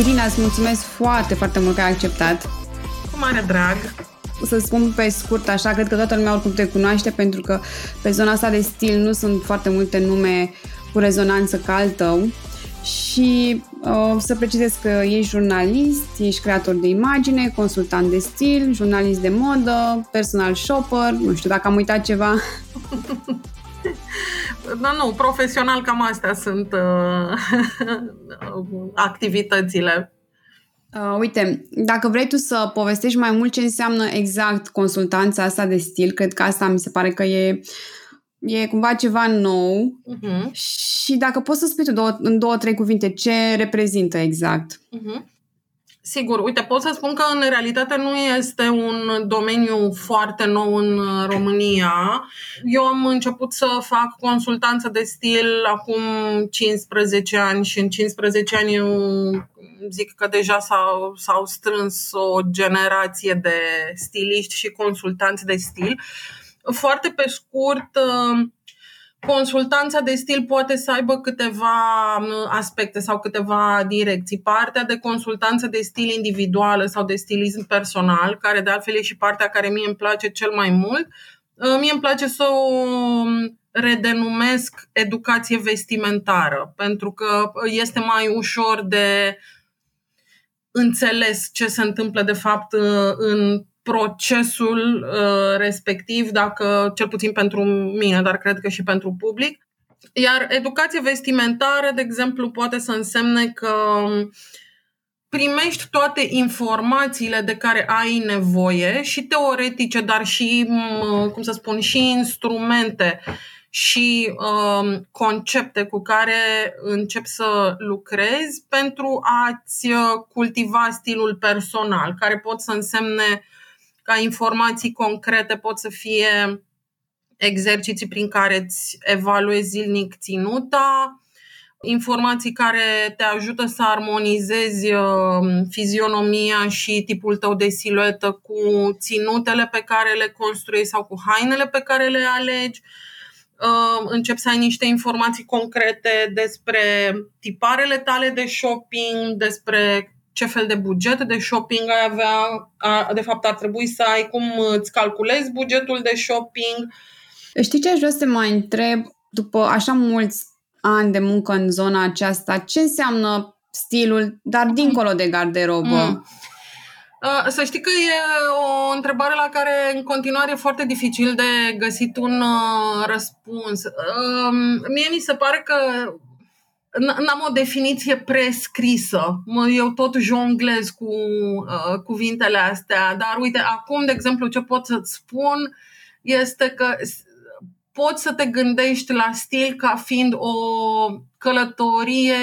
Irina, îți mulțumesc foarte, foarte mult că ai acceptat. Cu mare drag. O să spun pe scurt așa, cred că toată lumea oricum te cunoaște pentru că pe zona asta de stil nu sunt foarte multe nume cu rezonanță ca al tău. Și uh, să precizez că ești jurnalist, ești creator de imagine, consultant de stil, jurnalist de modă, personal shopper, nu știu dacă am uitat ceva. Da, nu, profesional cam astea sunt uh, activitățile. Uh, uite, dacă vrei tu să povestești mai mult ce înseamnă exact consultanța asta de stil, cred că asta mi se pare că e, e cumva ceva nou uh-huh. și dacă poți să spui tu două, în două, trei cuvinte ce reprezintă exact. Uh-huh. Sigur, uite, pot să spun că în realitate nu este un domeniu foarte nou în România. Eu am început să fac consultanță de stil acum 15 ani și în 15 ani eu zic că deja s-au, s-au strâns o generație de stiliști și consultanți de stil. Foarte pe scurt, Consultanța de stil poate să aibă câteva aspecte sau câteva direcții. Partea de consultanță de stil individuală sau de stilism personal, care de altfel e și partea care mie îmi place cel mai mult, ă, mie îmi place să o redenumesc educație vestimentară, pentru că este mai ușor de înțeles ce se întâmplă de fapt în procesul uh, respectiv, dacă cel puțin pentru mine, dar cred că și pentru public. Iar educație vestimentară, de exemplu, poate să însemne că primești toate informațiile de care ai nevoie și teoretice, dar și, cum să spun, și instrumente și uh, concepte cu care începi să lucrezi pentru a-ți uh, cultiva stilul personal, care pot să însemne ca informații concrete pot să fie exerciții prin care îți evaluezi zilnic ținuta, informații care te ajută să armonizezi uh, fizionomia și tipul tău de siluetă cu ținutele pe care le construiești sau cu hainele pe care le alegi. Uh, încep să ai niște informații concrete despre tiparele tale de shopping, despre ce fel de buget de shopping ai avea, de fapt ar trebui să ai, cum îți calculezi bugetul de shopping. Știi ce aș vrea să te mai întreb, după așa mulți ani de muncă în zona aceasta, ce înseamnă stilul, dar dincolo de garderobă? Mm. Să știi că e o întrebare la care în continuare e foarte dificil de găsit un răspuns. Mie mi se pare că n-am o definiție prescrisă. Eu tot jonglez cu uh, cuvintele astea, dar uite, acum, de exemplu, ce pot să-ți spun este că poți să te gândești la stil ca fiind o călătorie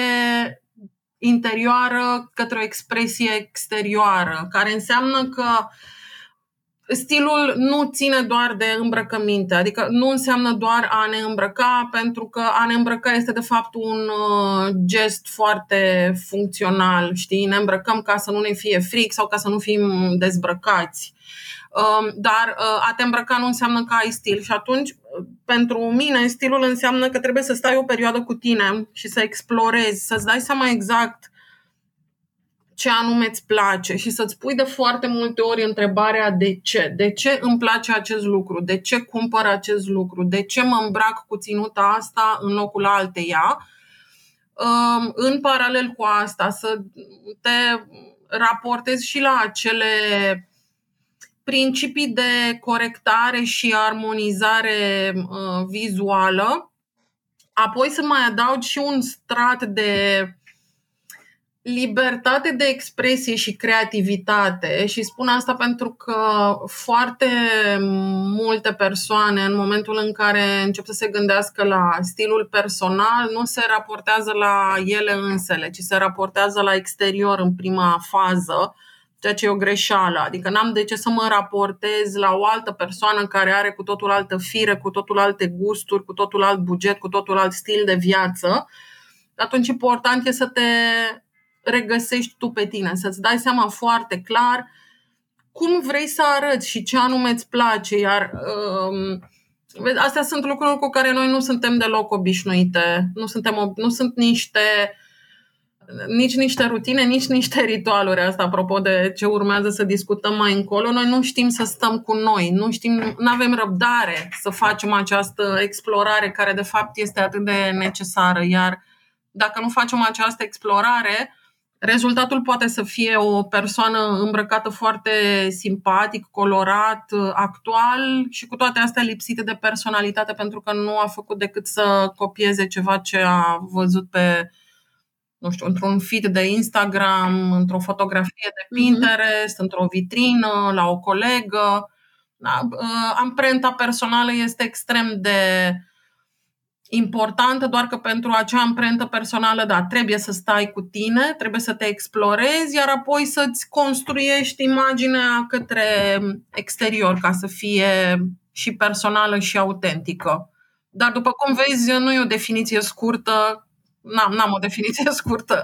interioară către o expresie exterioară, care înseamnă că uh, stilul nu ține doar de îmbrăcăminte, adică nu înseamnă doar a ne îmbrăca, pentru că a ne îmbrăca este de fapt un uh, gest foarte funcțional, știi? Ne îmbrăcăm ca să nu ne fie fric sau ca să nu fim dezbrăcați. Um, dar uh, a te îmbrăca nu înseamnă că ai stil și atunci, pentru mine, stilul înseamnă că trebuie să stai o perioadă cu tine și să explorezi, să-ți dai seama exact ce anume îți place și să-ți pui de foarte multe ori întrebarea de ce. De ce îmi place acest lucru? De ce cumpăr acest lucru? De ce mă îmbrac cu ținuta asta în locul alteia? În paralel cu asta, să te raportezi și la acele principii de corectare și armonizare uh, vizuală, apoi să mai adaugi și un strat de libertate de expresie și creativitate și spun asta pentru că foarte multe persoane în momentul în care încep să se gândească la stilul personal nu se raportează la ele însele, ci se raportează la exterior în prima fază, ceea ce e o greșeală. Adică n-am de ce să mă raportez la o altă persoană care are cu totul altă fire, cu totul alte gusturi, cu totul alt buget, cu totul alt stil de viață. Atunci important e să te regăsești tu pe tine, să-ți dai seama foarte clar cum vrei să arăți și ce anume îți place. Iar um, astea sunt lucruri cu care noi nu suntem deloc obișnuite. Nu, suntem, nu sunt niște nici niște rutine, nici niște ritualuri asta, apropo de ce urmează să discutăm mai încolo. Noi nu știm să stăm cu noi, nu știm, nu avem răbdare să facem această explorare care de fapt este atât de necesară, iar dacă nu facem această explorare, rezultatul poate să fie o persoană îmbrăcată foarte simpatic, colorat, actual și cu toate astea lipsite de personalitate pentru că nu a făcut decât să copieze ceva ce a văzut pe nu știu, într-un feed de Instagram, într-o fotografie de mhm. Pinterest, mm-hmm. într-o vitrină, la o colegă. Da, uh, amprenta personală este extrem de importantă, doar că pentru acea amprentă personală, da, trebuie să stai cu tine, trebuie să te explorezi, iar apoi să-ți construiești imaginea către exterior ca să fie și personală și autentică. Dar după cum vezi, nu e o definiție scurtă n-am, n-am o definiție scurtă.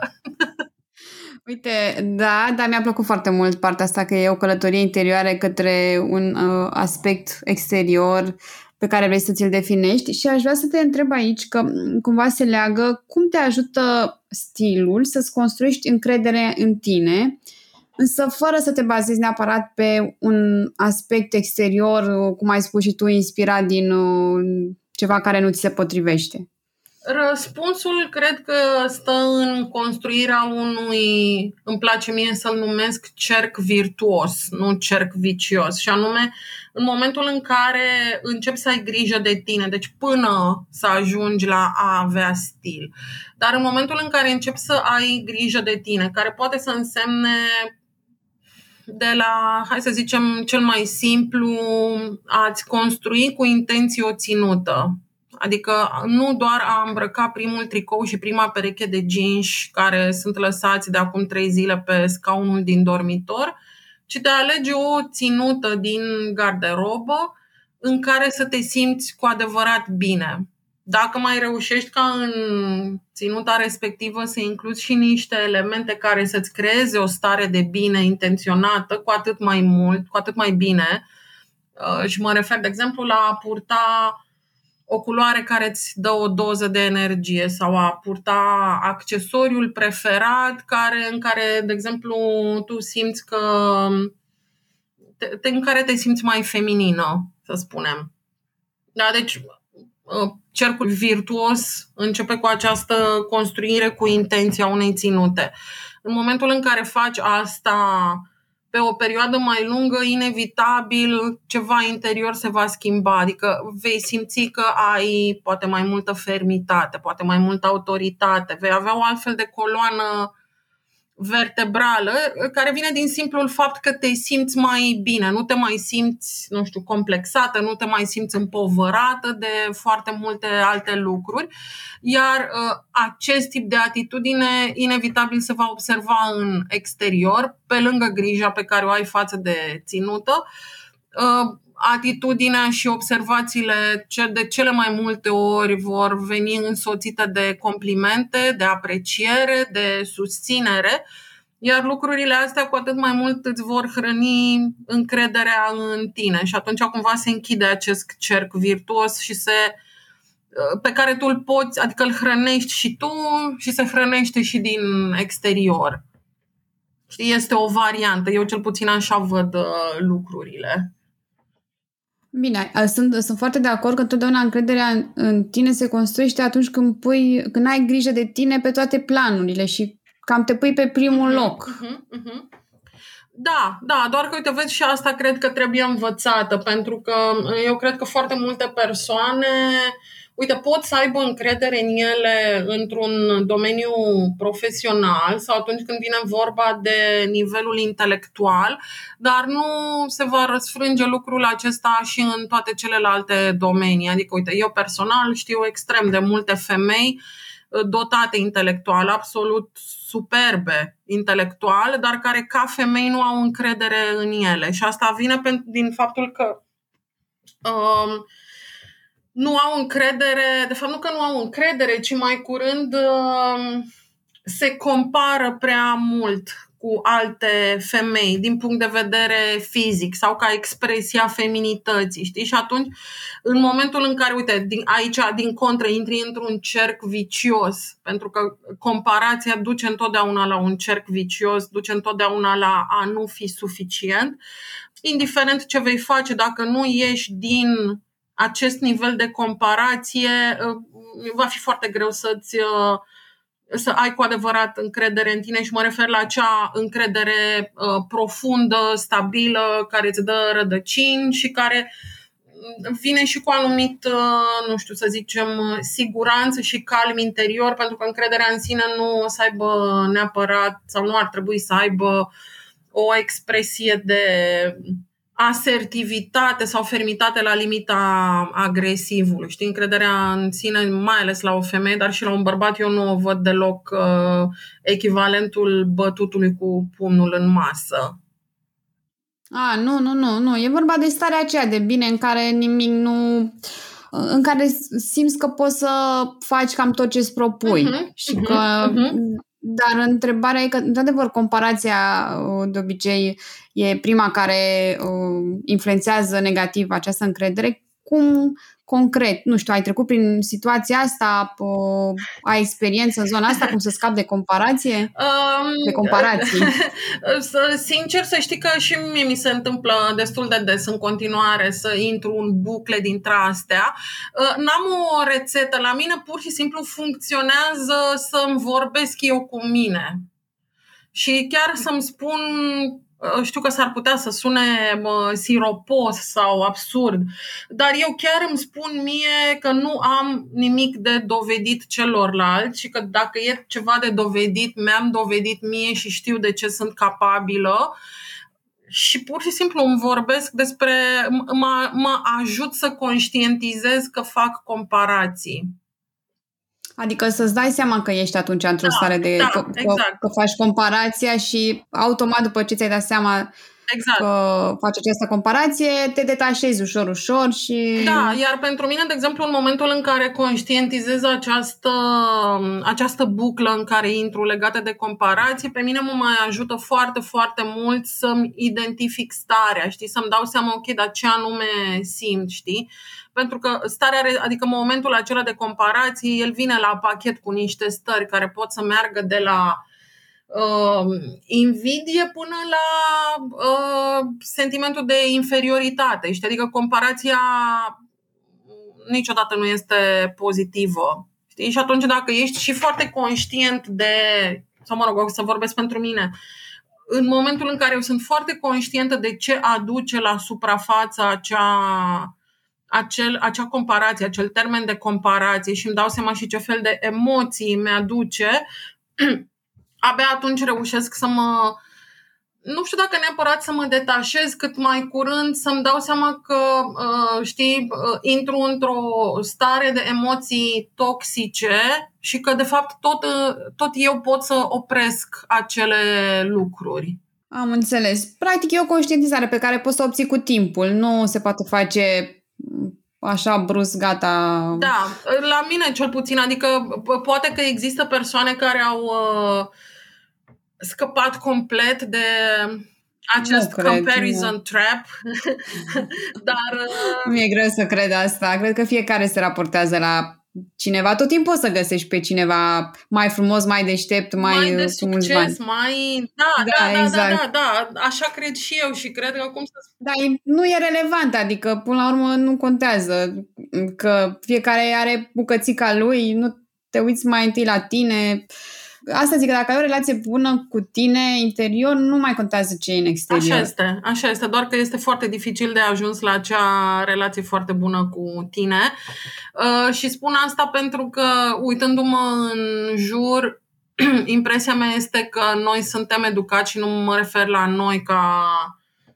Uite, da, dar mi-a plăcut foarte mult partea asta că e o călătorie interioară către un uh, aspect exterior pe care vrei să ți-l definești și aș vrea să te întreb aici că cumva se leagă cum te ajută stilul să-ți construiești încredere în tine, însă fără să te bazezi neapărat pe un aspect exterior, cum ai spus și tu, inspirat din uh, ceva care nu ți se potrivește. Răspunsul cred că stă în construirea unui, îmi place mie să-l numesc cerc virtuos, nu cerc vicios. Și anume, în momentul în care începi să ai grijă de tine, deci până să ajungi la a avea stil, dar în momentul în care începi să ai grijă de tine, care poate să însemne de la, hai să zicem, cel mai simplu, a-ți construi cu intenție o ținută. Adică nu doar a îmbrăca primul tricou și prima pereche de jeans care sunt lăsați de acum trei zile pe scaunul din dormitor, ci de a alege o ținută din garderobă în care să te simți cu adevărat bine. Dacă mai reușești ca în ținuta respectivă să incluzi și niște elemente care să-ți creeze o stare de bine intenționată, cu atât mai mult, cu atât mai bine. Uh, și mă refer, de exemplu, la a purta o culoare care îți dă o doză de energie sau a purta accesoriul preferat care, în care, de exemplu, tu simți că te, în care te simți mai feminină, să spunem. Da, deci uh, cercul virtuos începe cu această construire cu intenția unei ținute. În momentul în care faci asta pe o perioadă mai lungă, inevitabil, ceva interior se va schimba. Adică vei simți că ai poate mai multă fermitate, poate mai multă autoritate, vei avea o altfel de coloană vertebrală care vine din simplul fapt că te simți mai bine, nu te mai simți, nu știu, complexată, nu te mai simți împovărată de foarte multe alte lucruri, iar uh, acest tip de atitudine inevitabil se va observa în exterior, pe lângă grija pe care o ai față de ținută, uh, atitudinea și observațiile de cele mai multe ori vor veni însoțite de complimente, de apreciere, de susținere, iar lucrurile astea cu atât mai mult îți vor hrăni încrederea în tine și atunci cumva se închide acest cerc virtuos și se pe care tu îl poți, adică îl hrănești și tu și se hrănește și din exterior. Este o variantă. Eu cel puțin așa văd uh, lucrurile. Bine, sunt, sunt foarte de acord că întotdeauna încrederea în, în tine se construiește atunci când, pui, când ai grijă de tine pe toate planurile și cam te pui pe primul uh-huh, loc. Uh-huh, uh-huh. Da, da, doar că, uite, vezi, și asta cred că trebuie învățată, pentru că eu cred că foarte multe persoane uh, uite, pot să aibă încredere în ele într-un domeniu profesional sau atunci când vine vorba de nivelul intelectual, dar nu se va răsfrânge lucrul acesta și în toate celelalte domenii. Adică, uite, eu personal știu extrem de multe femei uh, dotate intelectual, absolut superbe intelectual, dar care ca femei nu au încredere în ele. Și asta vine din faptul că um, nu au încredere, de fapt nu că nu au încredere, ci mai curând um, se compară prea mult cu alte femei din punct de vedere fizic sau ca expresia feminității, știi? Și atunci, în momentul în care, uite, din, aici, din contră, intri într-un cerc vicios, pentru că comparația duce întotdeauna la un cerc vicios, duce întotdeauna la a nu fi suficient, indiferent ce vei face, dacă nu ieși din acest nivel de comparație, va fi foarte greu să-ți să ai cu adevărat încredere în tine și mă refer la acea încredere uh, profundă, stabilă, care îți dă rădăcini și care vine și cu anumit, uh, nu știu, să zicem, siguranță și calm interior, pentru că încrederea în sine nu o să aibă neapărat sau nu ar trebui să aibă o expresie de asertivitate sau fermitate la limita agresivului. Știi, încrederea în sine, mai ales la o femeie, dar și la un bărbat, eu nu o văd deloc uh, echivalentul bătutului cu pumnul în masă. A, nu, nu, nu, nu. E vorba de starea aceea de bine în care nimic nu în care simți că poți să faci cam tot ce îți propui uh-huh, și uh-huh, că uh-huh. Dar întrebarea e că, într-adevăr, comparația uh, de obicei e prima care uh, influențează negativ această încredere. Cum concret, nu știu, ai trecut prin situația asta, ai experiență în zona asta, cum să scapi de comparație? Um, de comparații. Sincer să știi că și mie mi se întâmplă destul de des în continuare să intru în bucle dintre astea. Uh, n-am o rețetă, la mine pur și simplu funcționează să-mi vorbesc eu cu mine. Și chiar să-mi spun Uh, știu că s-ar putea să sune mă, siropos sau absurd, dar eu chiar îmi spun mie că nu am nimic de dovedit celorlalți și că dacă e ceva de dovedit, mi-am dovedit mie și știu de ce sunt capabilă și pur și simplu îmi vorbesc despre, mă, mă ajut să conștientizez că fac comparații. Adică să-ți dai seama că ești atunci într-o da, stare de... Da, că, exact. că faci comparația și automat după ce ți-ai dat seama exact. că faci această comparație, te detașezi ușor, ușor și... Da, iar pentru mine, de exemplu, în momentul în care conștientizez această, această buclă în care intru legată de comparație, pe mine mă mai ajută foarte, foarte mult să-mi identific starea, știi, să-mi dau seama, ok, dar ce anume simt, știi? Pentru că starea, adică momentul acela de comparație, el vine la pachet cu niște stări care pot să meargă de la uh, invidie până la uh, sentimentul de inferioritate. Știi? Adică comparația niciodată nu este pozitivă. Știi? Și atunci dacă ești și foarte conștient de, sau mă rog, să vorbesc pentru mine, în momentul în care eu sunt foarte conștientă de ce aduce la suprafață acea acel, acea comparație, acel termen de comparație și îmi dau seama și ce fel de emoții mi-aduce, abia atunci reușesc să mă, nu știu dacă neapărat să mă detașez cât mai curând, să-mi dau seama că, uh, știi, uh, intru într-o stare de emoții toxice și că, de fapt, tot, uh, tot eu pot să opresc acele lucruri. Am înțeles. Practic e o conștientizare pe care poți să o obții cu timpul. Nu se poate face așa brusc, gata. Da, la mine cel puțin, adică poate că există persoane care au uh, scăpat complet de acest nu comparison cred, trap, dar... Uh... Mi-e greu să cred asta. Cred că fiecare se raportează la cineva, tot timpul poți să găsești pe cineva mai frumos, mai deștept, mai, mai de succes, mai... Da, da, da, da, exact. da, da, da, așa cred și eu și cred că cum să spun. Da, nu e relevant, adică până la urmă nu contează că fiecare are bucățica lui, nu te uiți mai întâi la tine, uh, asta zic, că dacă ai o relație bună cu tine interior, nu mai contează ce e în exterior. Așa este, așa este, doar că este foarte dificil de ajuns la acea relație foarte bună cu tine. Uh, și spun asta pentru că, uitându-mă în jur, impresia mea este că noi suntem educați și nu mă refer la noi ca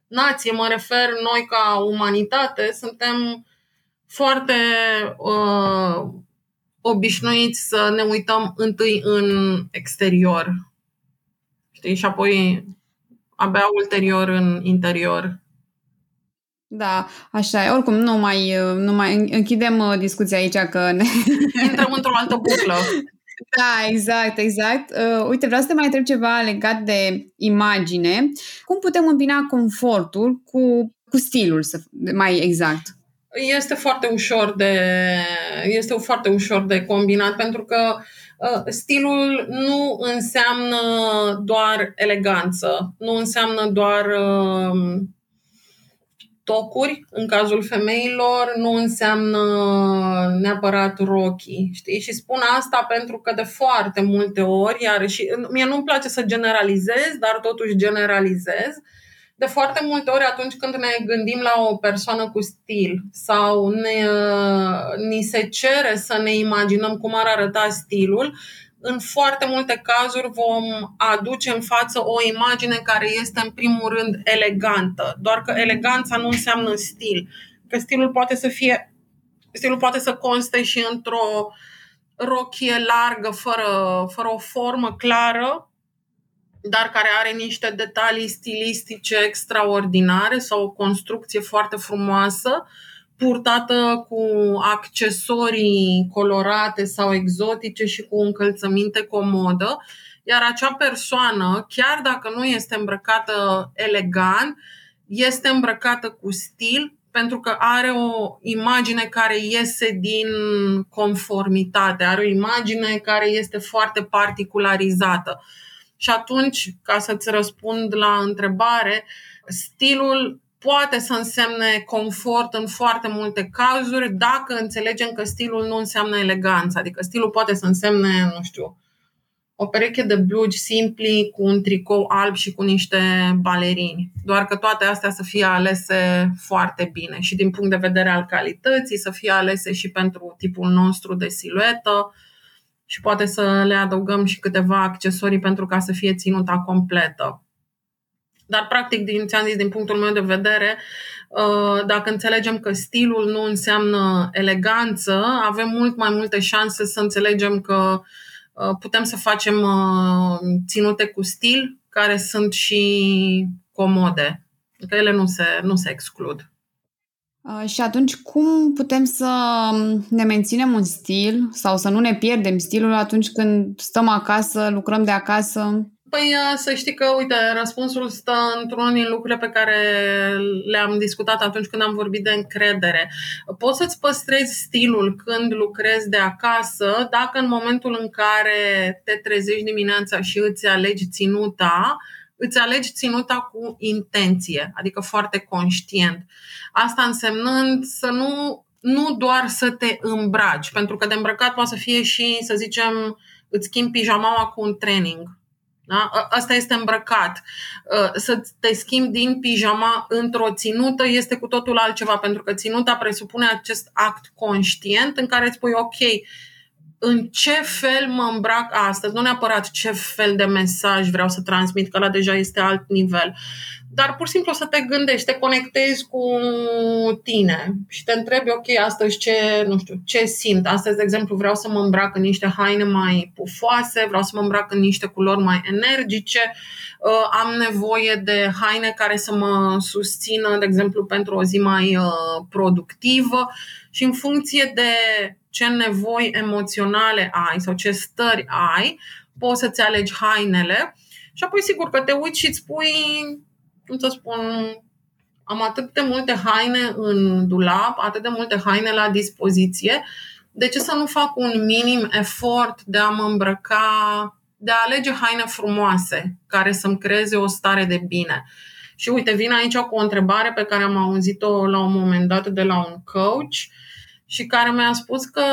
nație, mă refer noi ca umanitate, suntem foarte uh, obișnuiți să ne uităm întâi în exterior. Știi? Și apoi abia ulterior în interior. Da, așa e. Oricum, nu mai, nu mai închidem uh, discuția aici că ne... Intrăm într-o altă buclă. Da, exact, exact. Uh, uite, vreau să te mai întreb ceva legat de imagine. Cum putem îmbina confortul cu, cu stilul, să, mai exact? Este foarte ușor de este foarte ușor de combinat pentru că uh, stilul nu înseamnă doar eleganță, nu înseamnă doar uh, tocuri, în cazul femeilor, nu înseamnă neapărat rochii, știi? Și spun asta pentru că de foarte multe ori, iar și mie nu-mi place să generalizez, dar totuși generalizez, de foarte multe ori atunci când ne gândim la o persoană cu stil sau ne, ni se cere să ne imaginăm cum ar arăta stilul, în foarte multe cazuri vom aduce în față o imagine care este în primul rând elegantă. Doar că eleganța nu înseamnă stil. Că stilul poate să fie stilul poate să conste și într-o rochie largă, fără, fără o formă clară, dar care are niște detalii stilistice extraordinare sau o construcție foarte frumoasă purtată cu accesorii colorate sau exotice și cu încălțăminte comodă, iar acea persoană, chiar dacă nu este îmbrăcată elegant, este îmbrăcată cu stil pentru că are o imagine care iese din conformitate, are o imagine care este foarte particularizată. Și atunci, ca să-ți răspund la întrebare, stilul poate să însemne confort în foarte multe cazuri dacă înțelegem că stilul nu înseamnă eleganță. Adică stilul poate să însemne, nu știu, o pereche de blugi simpli cu un tricou alb și cu niște balerini. Doar că toate astea să fie alese foarte bine și din punct de vedere al calității, să fie alese și pentru tipul nostru de siluetă și poate să le adăugăm și câteva accesorii pentru ca să fie ținuta completă. Dar, practic, din, ți-am zis, din punctul meu de vedere, uh, dacă înțelegem că stilul nu înseamnă eleganță, avem mult mai multe șanse să înțelegem că uh, putem să facem uh, ținute cu stil care sunt și comode. Că ele nu se, nu se exclud. Și atunci, cum putem să ne menținem un stil sau să nu ne pierdem stilul atunci când stăm acasă, lucrăm de acasă? Păi să știi că, uite, răspunsul stă într-unul din lucrurile pe care le-am discutat atunci când am vorbit de încredere. Poți să-ți păstrezi stilul când lucrezi de acasă dacă în momentul în care te trezești dimineața și îți alegi ținuta, îți alegi ținuta cu intenție, adică foarte conștient. Asta însemnând să nu, nu doar să te îmbraci, pentru că de îmbrăcat poate să fie și, să zicem, îți schimbi pijamaua cu un training da? Asta este îmbrăcat. Să te schimbi din pijama într-o ținută este cu totul altceva, pentru că ținuta presupune acest act conștient în care îți spui, ok, în ce fel mă îmbrac astăzi, nu neapărat ce fel de mesaj vreau să transmit, că la deja este alt nivel, dar pur și simplu să te gândești, te conectezi cu tine și te întrebi, ok, astăzi ce, nu știu, ce simt. Astăzi, de exemplu, vreau să mă îmbrac în niște haine mai pufoase, vreau să mă îmbrac în niște culori mai energice, uh, am nevoie de haine care să mă susțină, de exemplu, pentru o zi mai uh, productivă. Și în funcție de ce nevoi emoționale ai sau ce stări ai, poți să-ți alegi hainele și apoi sigur că te uiți și îți pui cum să spun, am atât de multe haine în dulap, atât de multe haine la dispoziție, de ce să nu fac un minim efort de a mă îmbrăca, de a alege haine frumoase care să-mi creeze o stare de bine? Și uite, vin aici cu o întrebare pe care am auzit-o la un moment dat de la un coach și care mi-a spus că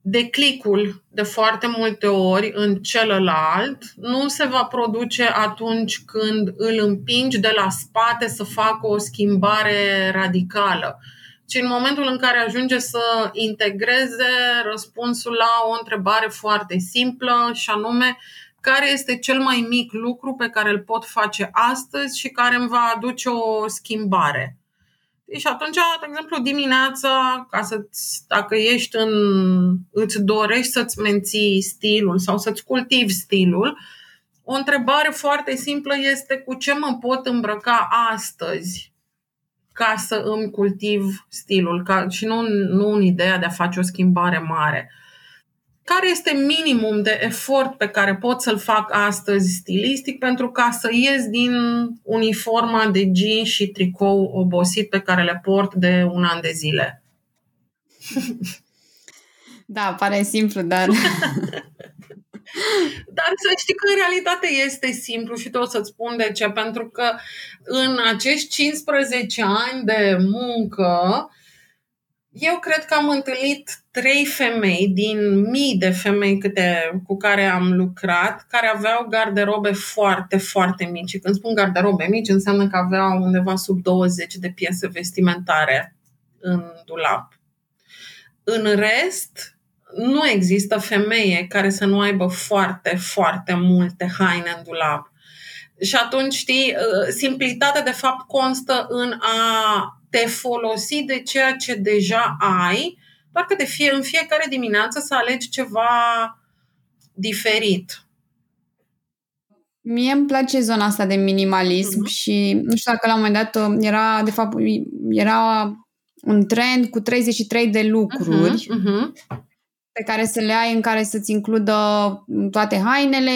declicul de foarte multe ori în celălalt nu se va produce atunci când îl împingi de la spate să facă o schimbare radicală, ci în momentul în care ajunge să integreze răspunsul la o întrebare foarte simplă și anume care este cel mai mic lucru pe care îl pot face astăzi și care îmi va aduce o schimbare. Și atunci, de exemplu, dimineața, ca să dacă ești în, îți dorești să-ți menții stilul sau să-ți cultivi stilul, o întrebare foarte simplă este cu ce mă pot îmbrăca astăzi ca să îmi cultiv stilul ca, și nu, nu în ideea de a face o schimbare mare. Care este minimum de efort pe care pot să-l fac astăzi stilistic pentru ca să ies din uniforma de jeans și tricou obosit pe care le port de un an de zile. Da, pare simplu, dar... Dar să știi că în realitate este simplu și tot să-ți spun de ce. Pentru că în acești 15 ani de muncă, eu cred că am întâlnit trei femei din mii de femei câte, cu care am lucrat, care aveau garderobe foarte, foarte mici. Și când spun garderobe mici, înseamnă că aveau undeva sub 20 de piese vestimentare în dulap. În rest, nu există femeie care să nu aibă foarte, foarte multe haine în dulap. Și atunci, știi, simplitatea de fapt constă în a te folosi de ceea ce deja ai, doar că de fie, în fiecare dimineață să alegi ceva diferit. Mie îmi place zona asta de minimalism uh-huh. și nu știu dacă la un moment dat uh, era, de fapt, era un trend cu 33 de lucruri uh-huh, uh-huh. pe care să le ai în care să-ți includă toate hainele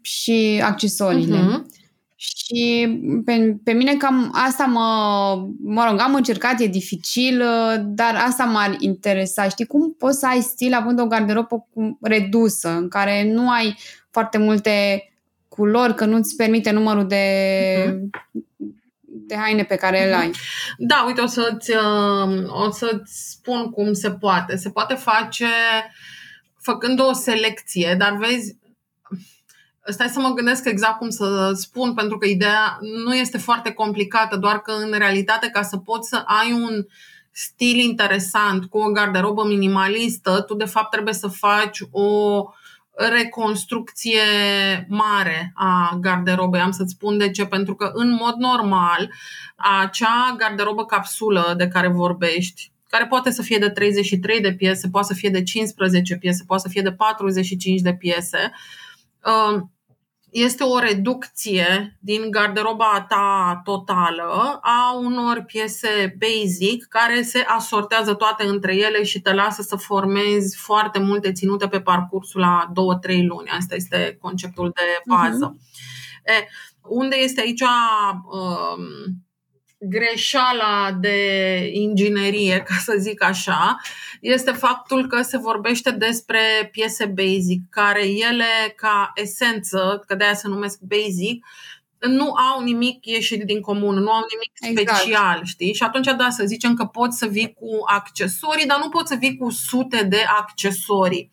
și accesoriile. Uh-huh. Și pe, pe mine cam asta mă, mă rog, am încercat, e dificil, dar asta m-ar interesa. Știi, cum poți să ai stil având o garderobă redusă, în care nu ai foarte multe culori, că nu-ți permite numărul de, uh-huh. de haine pe care uh-huh. le ai. Da, uite, o să-ți, uh, o să-ți spun cum se poate. Se poate face făcând o selecție, dar vezi, Stai să mă gândesc exact cum să spun, pentru că ideea nu este foarte complicată, doar că în realitate ca să poți să ai un stil interesant cu o garderobă minimalistă, tu de fapt trebuie să faci o reconstrucție mare a garderobei. Am să-ți spun de ce, pentru că în mod normal acea garderobă capsulă de care vorbești, care poate să fie de 33 de piese, poate să fie de 15 piese, poate să fie de 45 de piese, uh, este o reducție din garderoba ta totală a unor piese basic care se asortează toate între ele și te lasă să formezi foarte multe ținute pe parcursul la 2-3 luni. Asta este conceptul de bază. Uh-huh. E, unde este aici um, greșeala de inginerie, ca să zic așa, este faptul că se vorbește despre piese basic, care ele, ca esență, că de aia se numesc basic, nu au nimic ieșit din comun, nu au nimic exact. special, știi? Și atunci, da, să zicem că poți să vii cu accesorii, dar nu poți să vii cu sute de accesorii.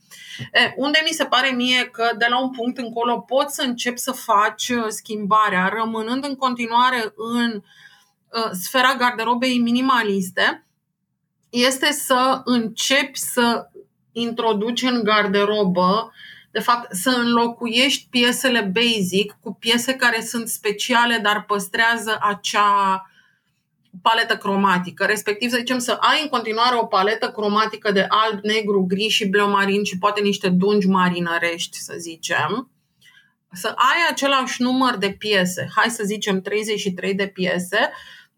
E, unde mi se pare mie că de la un punct încolo poți să începi să faci schimbarea, rămânând în continuare în uh, Uh, sfera garderobei minimaliste este să începi să introduci în garderobă, de fapt, să înlocuiești piesele basic cu piese care sunt speciale, dar păstrează acea paletă cromatică, respectiv să zicem să ai în continuare o paletă cromatică de alb, negru, gri și bleu marin și poate niște dungi marinărești, să zicem, să ai același număr de piese, hai să zicem 33 de piese,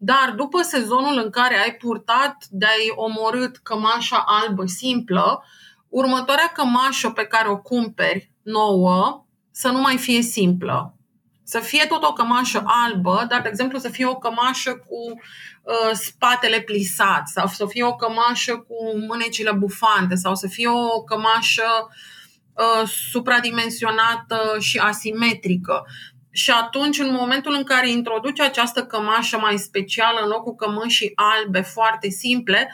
dar după sezonul în care ai purtat, de-ai omorât cămașa albă simplă, următoarea cămașă pe care o cumperi nouă să nu mai fie simplă. Să fie tot o cămașă albă, dar, de exemplu, să fie o cămașă cu uh, spatele plisat sau să fie o cămașă cu mânecile bufante sau să fie o cămașă uh, supradimensionată și asimetrică. Și atunci, în momentul în care introduci această cămașă mai specială în locul cămășii albe foarte simple,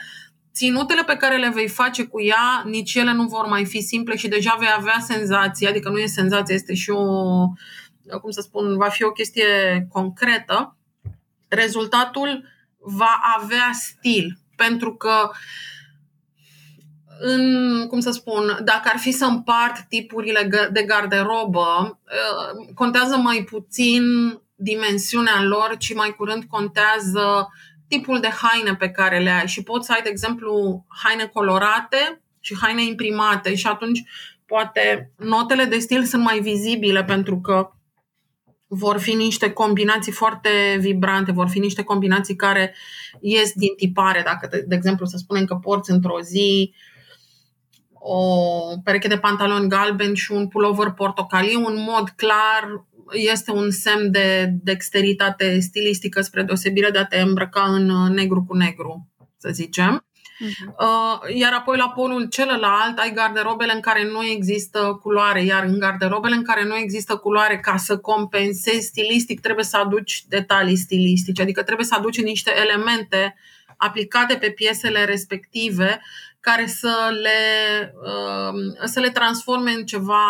ținutele pe care le vei face cu ea, nici ele nu vor mai fi simple și deja vei avea senzația, adică nu e senzație, este și o, cum să spun, va fi o chestie concretă. Rezultatul va avea stil, pentru că uh, în, cum să spun, dacă ar fi să împart tipurile de garderobă, uh, contează mai puțin dimensiunea lor, ci mai curând contează tipul de haine pe care le ai. Și poți să ai, de exemplu, haine colorate și haine imprimate și atunci poate notele de stil sunt mai vizibile pentru că vor fi niște combinații foarte vibrante, vor fi niște combinații care ies din tipare. Dacă, de, de exemplu, să spunem că porți într-o zi o pereche de pantaloni galbeni și un pullover portocaliu, în mod clar este un semn de dexteritate stilistică spre deosebire de a te îmbrăca în negru cu negru, să zicem. Uh-huh. Iar apoi la polul celălalt ai garderobele în care nu există culoare, iar în garderobele în care nu există culoare, ca să compensezi stilistic, trebuie să aduci detalii stilistice, adică trebuie să aduci niște elemente aplicate pe piesele respective care să le, uh, să le transforme în ceva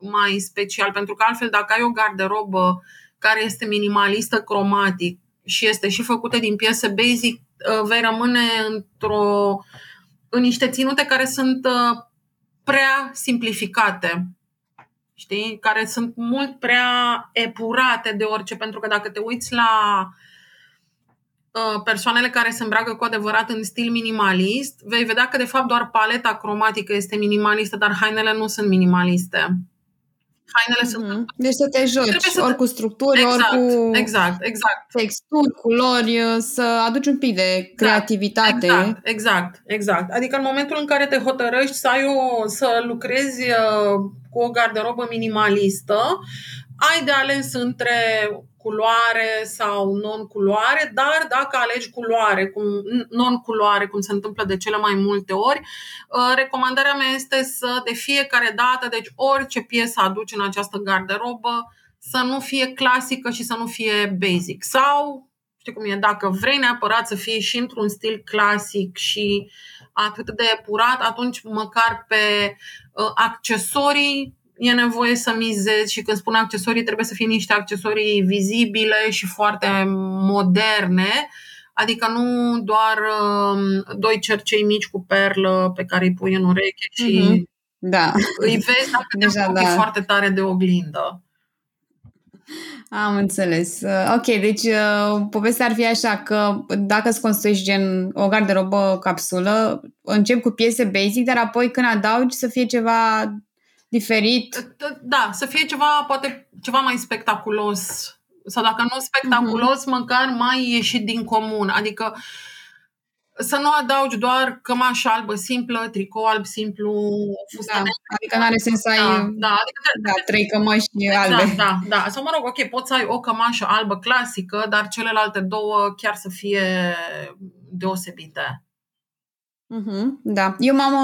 mai special. Pentru că altfel, dacă ai o garderobă care este minimalistă cromatic și este și făcută din piese basic, uh, vei rămâne într-o, în niște ținute care sunt uh, prea simplificate. Știi? Care sunt mult prea epurate de orice, pentru că dacă te uiți la Uh, persoanele care se îmbracă cu adevărat în stil minimalist, vei vedea că de fapt doar paleta cromatică este minimalistă, dar hainele nu sunt minimaliste. Hainele mm-hmm. sunt... Mhm. Deci să te joci, să ori te... cu structuri, exact, ori cu exact, exact. texturi, culori, uh, să aduci un pic de da, creativitate. Exact, exact, exact. Adică în momentul în care te hotărăști să, ai o, să lucrezi uh, cu o garderobă minimalistă, ai de ales între culoare sau non-culoare, dar dacă alegi culoare, cum, non-culoare, cum se întâmplă de cele mai multe ori, uh, recomandarea mea este să de fiecare dată, deci orice piesă aduci în această garderobă, să nu fie clasică și să nu fie basic. Sau, știi cum e, dacă vrei neapărat să fie și într-un stil clasic și atât de epurat, atunci măcar pe uh, accesorii e nevoie să mizezi și când spun accesorii trebuie să fie niște accesorii vizibile și foarte moderne, adică nu doar uh, doi cercei mici cu perlă pe care îi pui în ureche și mm-hmm. da. îi vezi dacă Deja, te da. foarte tare de oglindă. Am înțeles. Uh, ok, deci uh, povestea ar fi așa că dacă îți construiești gen o garderobă capsulă, încep cu piese basic, dar apoi când adaugi să fie ceva diferit. Da, să fie ceva, poate ceva mai spectaculos. Sau dacă nu spectaculos, uh-huh. măcar mai ieșit din comun. Adică să nu adaugi doar cămașă albă simplă, tricou alb simplu, fustă da, Adică nu are sens să ai da, da, adică, da, trei cămăși exact, albe. Da, da. Sau mă rog, ok, poți să ai o cămașă albă clasică, dar celelalte două chiar să fie deosebite. Uh-huh, da. Eu m-am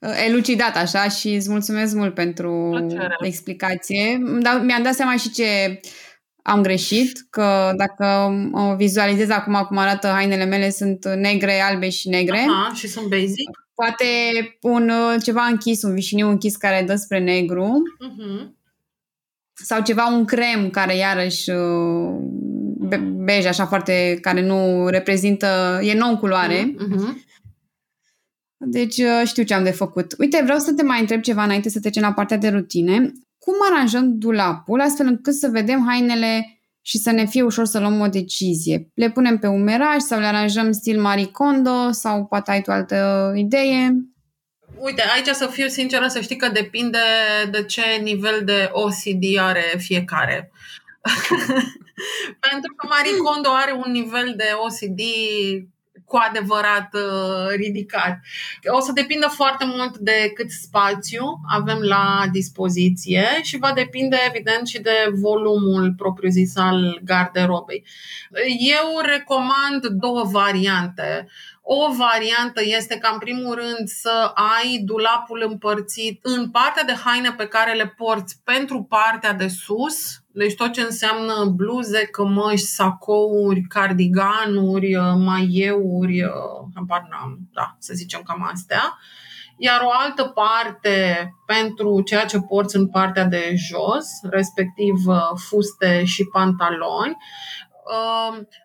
uh, elucidat așa și îți mulțumesc mult pentru Plăcere. explicație. Dar mi-am dat seama și ce am greșit, că dacă o vizualizez acum cum arată hainele mele, sunt negre, albe și negre. Aha, și sunt basic. Poate un uh, ceva închis, un vișiniu închis care dă spre negru. Uh-huh. Sau ceva, un crem care iarăși uh, bej, așa foarte, care nu reprezintă, e nou culoare. Uh-huh. Deci uh, știu ce am de făcut. Uite, vreau să te mai întreb ceva înainte să trecem la partea de rutine. Cum aranjăm dulapul astfel încât să vedem hainele și să ne fie ușor să luăm o decizie? Le punem pe umeraj sau le aranjăm stil maricondo sau poate ai tu altă idee? Uite, aici să fiu sinceră, să știi că depinde de ce nivel de OCD are fiecare. Pentru că Marie Kondo are un nivel de OCD cu adevărat uh, ridicat. O să depindă foarte mult de cât spațiu avem la dispoziție și va depinde evident și de volumul propriu-zis al garderobei. Eu recomand două variante. O variantă este ca, în primul rând, să ai dulapul împărțit în partea de haine pe care le porți pentru partea de sus, deci tot ce înseamnă bluze, cămăși, sacouri, cardiganuri, uh, maieuri, uh, habar n-am, da, să zicem cam astea. Iar o altă parte pentru ceea ce porți în partea de jos, respectiv uh, fuste și pantaloni.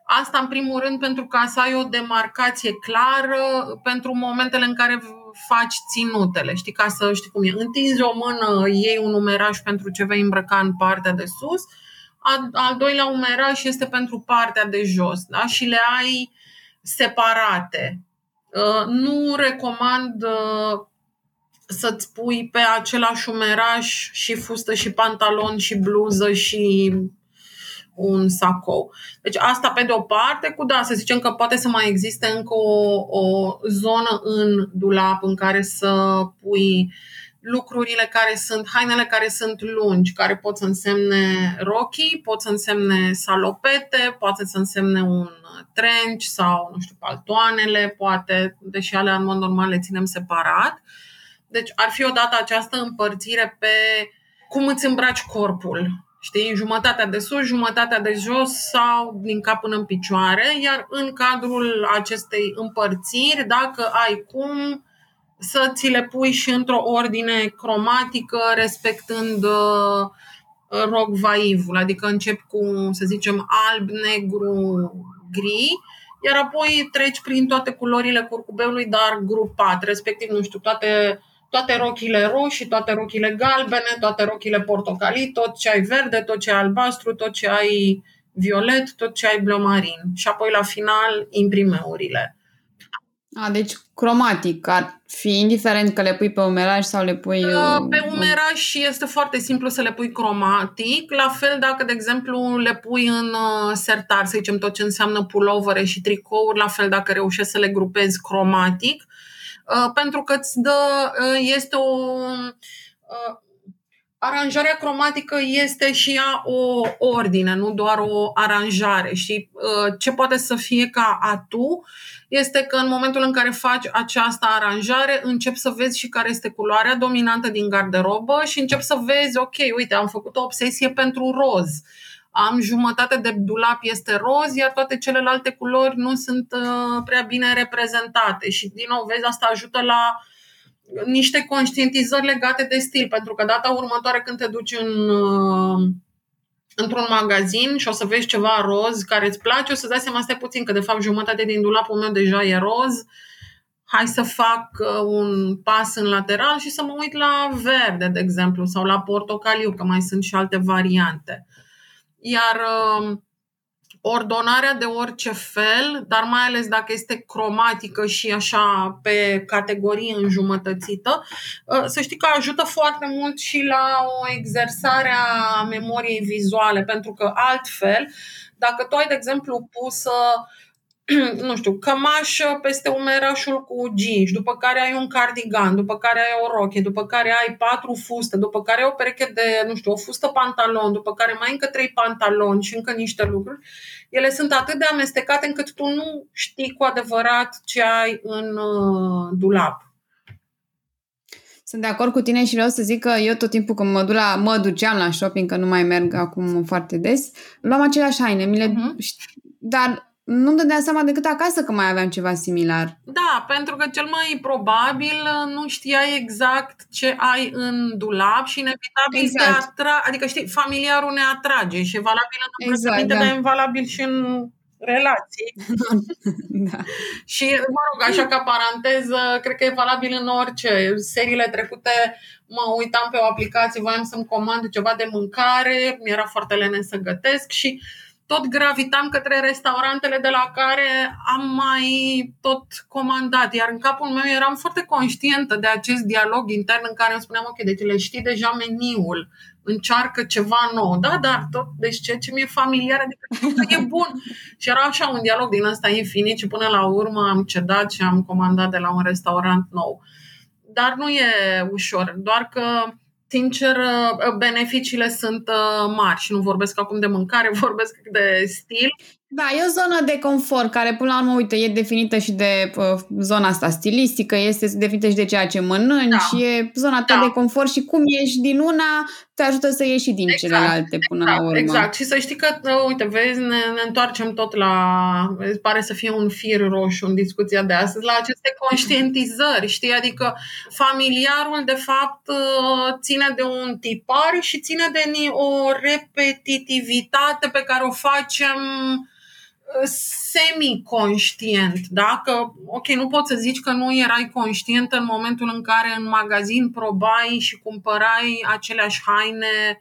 Asta în primul rând pentru ca să ai o demarcație clară pentru momentele în care faci ținutele, știi, ca să știi cum e. Întinzi o mână, iei un umeraj pentru ce vei îmbrăca în partea de sus, al, al doilea umeraj este pentru partea de jos da? și le ai separate. Uh, nu recomand uh, să-ți pui pe același umeraj și fustă și pantalon și bluză și un sacou. Deci asta pe de o parte, cu da, să zicem că poate să mai existe încă o, o zonă în dulap în care să pui lucrurile care sunt, hainele care sunt lungi, care pot să însemne rochii, pot să însemne salopete, poate să însemne un trench sau, nu știu, paltoanele, poate, deși alea în mod normal le ținem separat. Deci ar fi odată această împărțire pe cum îți îmbraci corpul. Știi, jumătatea de sus, jumătatea de jos sau din cap până în picioare, iar în cadrul acestei împărțiri, dacă ai cum, să ți le pui și într-o ordine cromatică, respectând uh, rog vaivul, adică încep cu, să zicem, alb, negru, gri, iar apoi treci prin toate culorile curcubeului, dar grupat, respectiv, nu știu, toate, toate rochile roșii, toate rochile galbene, toate rochile portocalii, tot ce ai verde, tot ce ai albastru, tot ce ai violet, tot ce ai bleu marin. Și apoi, la final, imprimeurile. A, deci cromatic ar fi indiferent că le pui pe umeraj sau le pui... Uh, pe umeraj este foarte simplu să le pui cromatic. La fel dacă, de exemplu, le pui în uh, sertar, să zicem tot ce înseamnă pulovere și tricouri, la fel dacă reușești să le grupezi cromatic, uh, pentru că îți dă, este o aranjarea cromatică este și ea o ordine, nu doar o aranjare. Și ce poate să fie ca atu este că în momentul în care faci această aranjare, începi să vezi și care este culoarea dominantă din garderobă și începi să vezi, ok, uite, am făcut o obsesie pentru roz. Am jumătate de dulap este roz, iar toate celelalte culori nu sunt uh, prea bine reprezentate. Și, din nou, vezi, asta ajută la niște conștientizări legate de stil, pentru că data următoare când te duci în uh, într-un magazin și o să vezi ceva roz care îți place, o să dai seama, stai puțin, că de fapt jumătate din dulapul meu deja e roz, hai să fac uh, un pas în lateral și să mă uit la verde, de exemplu, sau la portocaliu, că mai sunt și alte variante. Iar uh, ordonarea de orice fel, dar mai ales dacă este cromatică și așa pe categorie înjumătățită, uh, să știi că ajută foarte mult și la o exersare a memoriei vizuale, pentru că altfel, dacă tu ai, de exemplu, pusă nu știu, cămașă peste umerașul cu jeans, după care ai un cardigan, după care ai o roche, după care ai patru fuste, după care ai o pereche de, nu știu, o fustă pantalon, după care mai încă trei pantaloni și încă niște lucruri, ele sunt atât de amestecate încât tu nu știi cu adevărat ce ai în uh, dulap. Sunt de acord cu tine și vreau să zic că eu tot timpul când mă, duc la, mă duceam la shopping, că nu mai merg acum foarte des, luam aceleași haine, mi le, uh-huh. dar nu-mi dădea seama decât acasă că mai aveam ceva similar. Da, pentru că cel mai probabil uh, nu știai exact ce ai în dulap și inevitabil exact. te atra- adică știi, familiarul ne atrage și e valabil în exact, da. dar e valabil și în relații. da. Și, mă rog, așa ca paranteză, cred că e valabil în orice. Seriile trecute mă uitam pe o aplicație, voiam să-mi comand ceva de mâncare, mi-era foarte lene să gătesc și uh, tot gravitam către restaurantele de la care am mai tot comandat. Iar în capul meu eram foarte conștientă de acest dialog intern în care îmi spuneam, ok, deci le știi deja meniul, încearcă ceva nou. Da, dar tot, deci ce, ce mi-e familiar, adică e bun. și era așa un dialog din ăsta infinit și până la urmă am cedat și am comandat de la un restaurant nou. Dar nu e ușor, doar că sincer, uh, beneficiile sunt uh, mari și nu vorbesc acum de mâncare, vorbesc de stil. Da, e o zonă de confort care, până la urmă, uite, e definită și de uh, zona asta stilistică, este definită și de ceea ce mănânci, da. e zona ta da. de confort și cum ieși din una, te ajută să ieși din exact, celelalte până exact, la urmă. Exact, și să știi că, uite, vezi, ne, ne întoarcem tot la, pare să fie un fir roșu în discuția de astăzi, la aceste conștientizări, știi, adică familiarul, de fapt, uh, ține de un tipar și ține de o repetitivitate pe care o facem semi-conștient, da? Că, ok, nu poți să zici că nu erai conștient în momentul în care în magazin probai și cumpărai aceleași haine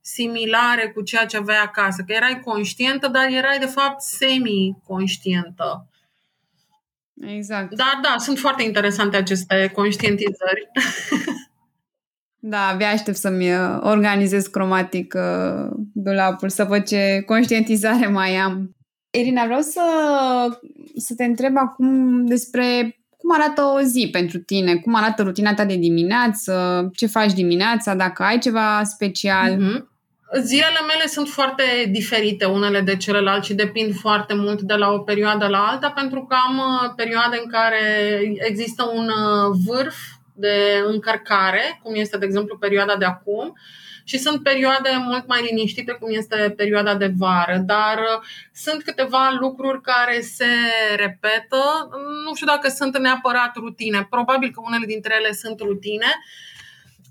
similare cu ceea ce aveai acasă. Că erai conștientă, dar erai de fapt semi-conștientă. Exact. Dar da, sunt foarte interesante aceste conștientizări. Da, abia aștept să-mi uh, organizez cromatic uh, dulapul, să văd ce conștientizare mai am. Irina, vreau să, să te întreb acum despre cum arată o zi pentru tine, cum arată rutina ta de dimineață, ce faci dimineața, dacă ai ceva special. Mm-hmm. Zilele mele sunt foarte diferite unele de celelalte și depind foarte mult de la o perioadă la alta, pentru că am uh, perioade în care există un vârf de încărcare, cum este, de exemplu, perioada de acum, și sunt perioade mult mai liniștite, cum este perioada de vară, dar uh, sunt câteva lucruri care se repetă. Nu știu dacă sunt neapărat rutine. Probabil că unele dintre ele sunt rutine,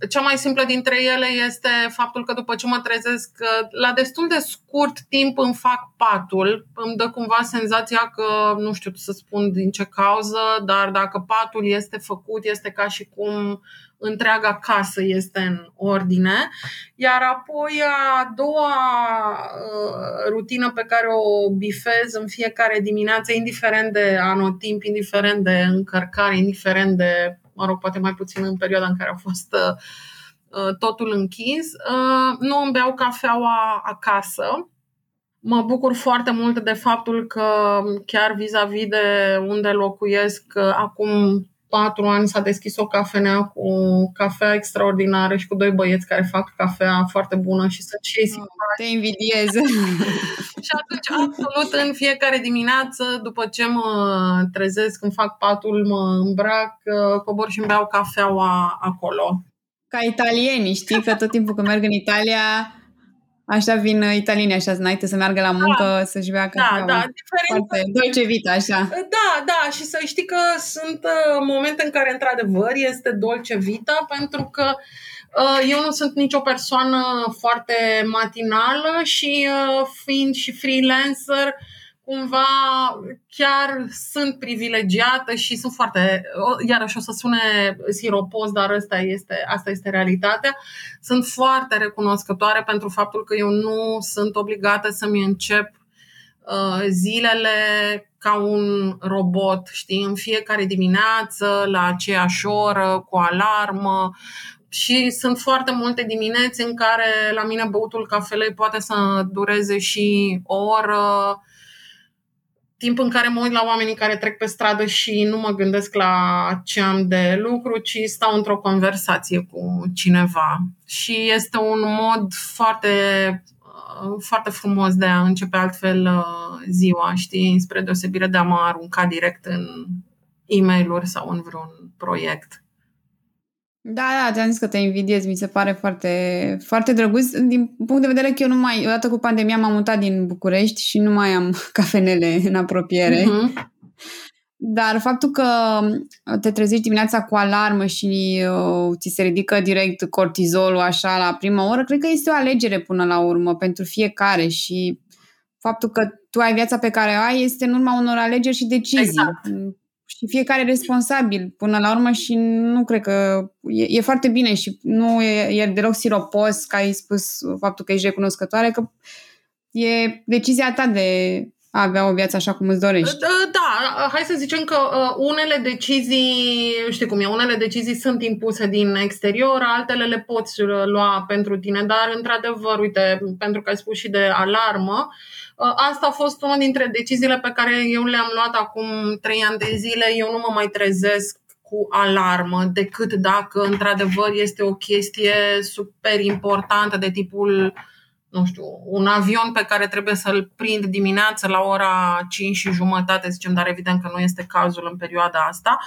cea mai simplă dintre ele este faptul că după ce mă trezesc, la destul de scurt timp îmi fac patul, îmi dă cumva senzația că, nu știu să spun din ce cauză, dar dacă patul este făcut, este ca și cum întreaga casă este în ordine. Iar apoi a doua uh, rutină pe care o bifez în fiecare dimineață, indiferent de anotimp, indiferent de încărcare, indiferent de mă rog, poate mai puțin în perioada în care a fost uh, uh, totul închis. Uh, nu îmi beau cafeaua acasă. Mă bucur foarte mult de faptul că chiar vis-a-vis de unde locuiesc, acum patru ani s-a deschis o cafenea cu cafea extraordinară și cu doi băieți care fac cafea foarte bună și sunt și ei oh, simpatici. Te invidiez. și atunci, absolut, în fiecare dimineață, după ce mă trezesc, când fac patul, mă îmbrac, cobor și îmi beau cafeaua acolo. Ca italieni, știi că tot timpul când merg în Italia Așa vin italienii așa înainte să meargă la muncă, da, să-și bea Da, da, diferent. Foarte dolce vita, așa. Da, da, și să știi că sunt uh, momente în care, într-adevăr, este dolce vita, pentru că uh, eu nu sunt nicio persoană foarte matinală și uh, fiind și freelancer, cumva chiar sunt privilegiată și sunt foarte, iarăși o să sune siropos, dar asta este, asta este realitatea. Sunt foarte recunoscătoare pentru faptul că eu nu sunt obligată să-mi încep uh, zilele ca un robot, știi, în fiecare dimineață, la aceeași oră, cu alarmă, și sunt foarte multe dimineți în care la mine băutul cafelei poate să dureze și o oră, timp în care mă uit la oamenii care trec pe stradă și nu mă gândesc la ce am de lucru, ci stau într-o conversație cu cineva. Și este un mod foarte, uh, foarte frumos de a începe altfel uh, ziua, știi, spre deosebire de a mă arunca direct în e mail sau în vreun proiect. Da, da, ți-am zis că te invidiez, mi se pare foarte, foarte drăguț. Din punct de vedere că eu nu mai, odată cu pandemia m-am mutat din București și nu mai am cafenele în apropiere. Uh-huh. Dar faptul că te trezești dimineața cu alarmă și uh, ți se ridică direct cortizolul așa la prima oră, cred că este o alegere până la urmă pentru fiecare și faptul că tu ai viața pe care o ai este în urma unor alegeri și decizii. Exact și fiecare responsabil. Până la urmă și nu cred că e, e foarte bine și nu e, e deloc siropos că ai spus faptul că ești recunoscătoare, că e decizia ta de a avea o viață așa cum îți dorești. Da, da hai să zicem că uh, unele decizii, știi cum e, unele decizii sunt impuse din exterior, altele le poți lua pentru tine, dar într-adevăr, uite, pentru că ai spus și de alarmă, uh, Uh, asta a fost una dintre deciziile pe care eu le-am luat acum trei ani de zile. Eu nu mă mai trezesc cu alarmă decât dacă într-adevăr este o chestie super importantă de tipul nu știu, un avion pe care trebuie să-l prind dimineața la ora 5 și jumătate, zicem, dar evident că nu este cazul în perioada asta.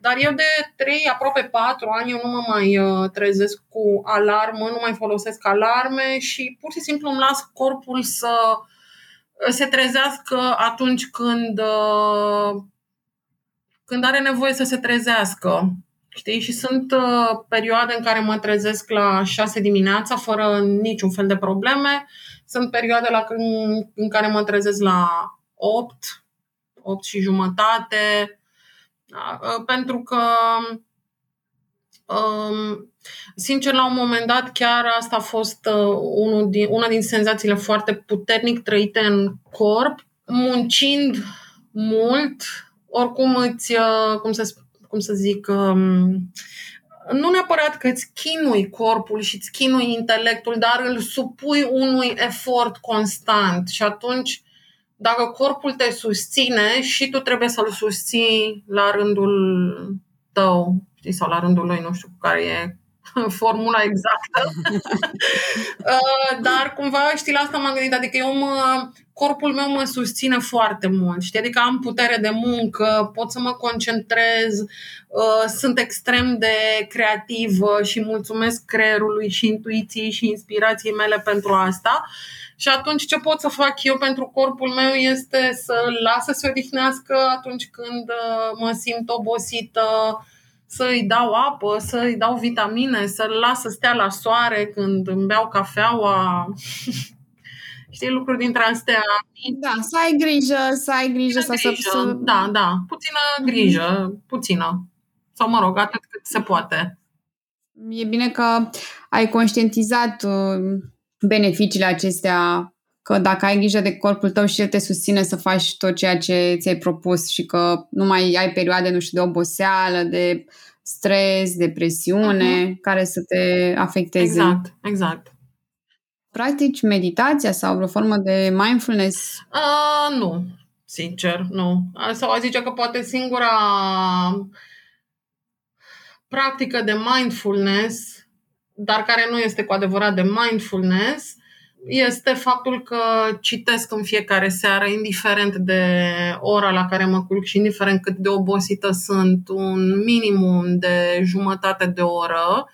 Dar eu de 3, aproape 4 ani, eu nu mă mai uh, trezesc cu alarmă, nu mai folosesc alarme și pur și simplu îmi las corpul să uh, se trezească atunci când, uh, când are nevoie să se trezească. Știi? Și sunt uh, perioade în care mă trezesc la 6 dimineața fără niciun fel de probleme. Sunt perioade la când, în care mă trezesc la 8, 8 și jumătate. Da? Uh, pentru că Um, sincer, la un moment dat, chiar asta a fost uh, unul din, una din senzațiile foarte puternic trăite în corp, muncind mult, oricum îți, uh, cum să, cum să zic, um, nu neapărat că îți chinui corpul și îți chinui intelectul, dar îl supui unui efort constant. Și atunci dacă corpul te susține și tu trebuie să-l susții la rândul tău, știi, sau la rândul lui, nu știu care e formula exactă. Uh, dar cumva, știi, la asta m-am gândit, adică eu mă, corpul meu mă susține foarte mult, știi, adică am putere de muncă, pot să mă concentrez, uh, sunt extrem de creativă și mulțumesc creierului și intuiției și inspirației mele pentru asta. Și atunci ce pot să fac eu pentru corpul meu este să las să se odihnească atunci când uh, mă simt obosită, să-i dau apă, să-i dau vitamine, să-l las să stea la soare când îmi beau cafeaua. Știi, lucruri dintre astea. Da, să ai grijă, să ai grijă. Să, grijă. Să... Da, da, puțină grijă, puțină. Sau, mă rog, atât cât se poate. E bine că ai conștientizat uh, beneficiile acestea că dacă ai grijă de corpul tău și el te susține să faci tot ceea ce ți-ai propus și că nu mai ai perioade, nu știu, de oboseală, de stres, de presiune, uh-huh. care să te afecteze. Exact, exact. Practici meditația sau vreo formă de mindfulness? Uh, nu, sincer, nu. Sau a zice că poate singura practică de mindfulness, dar care nu este cu adevărat de mindfulness, este faptul că citesc în fiecare seară, indiferent de ora la care mă culc și indiferent cât de obosită sunt, un minimum de jumătate de oră,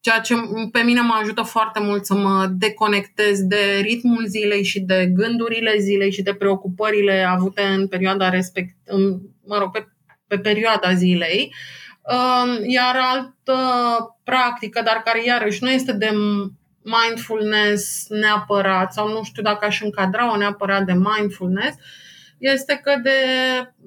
ceea ce pe mine mă ajută foarte mult să mă deconectez de ritmul zilei și de gândurile zilei și de preocupările avute în perioada respect, mă rog, pe, pe perioada zilei. Iar altă practică, dar care iarăși nu este de mindfulness neapărat, sau nu știu dacă aș încadra-o neapărat de mindfulness, este că de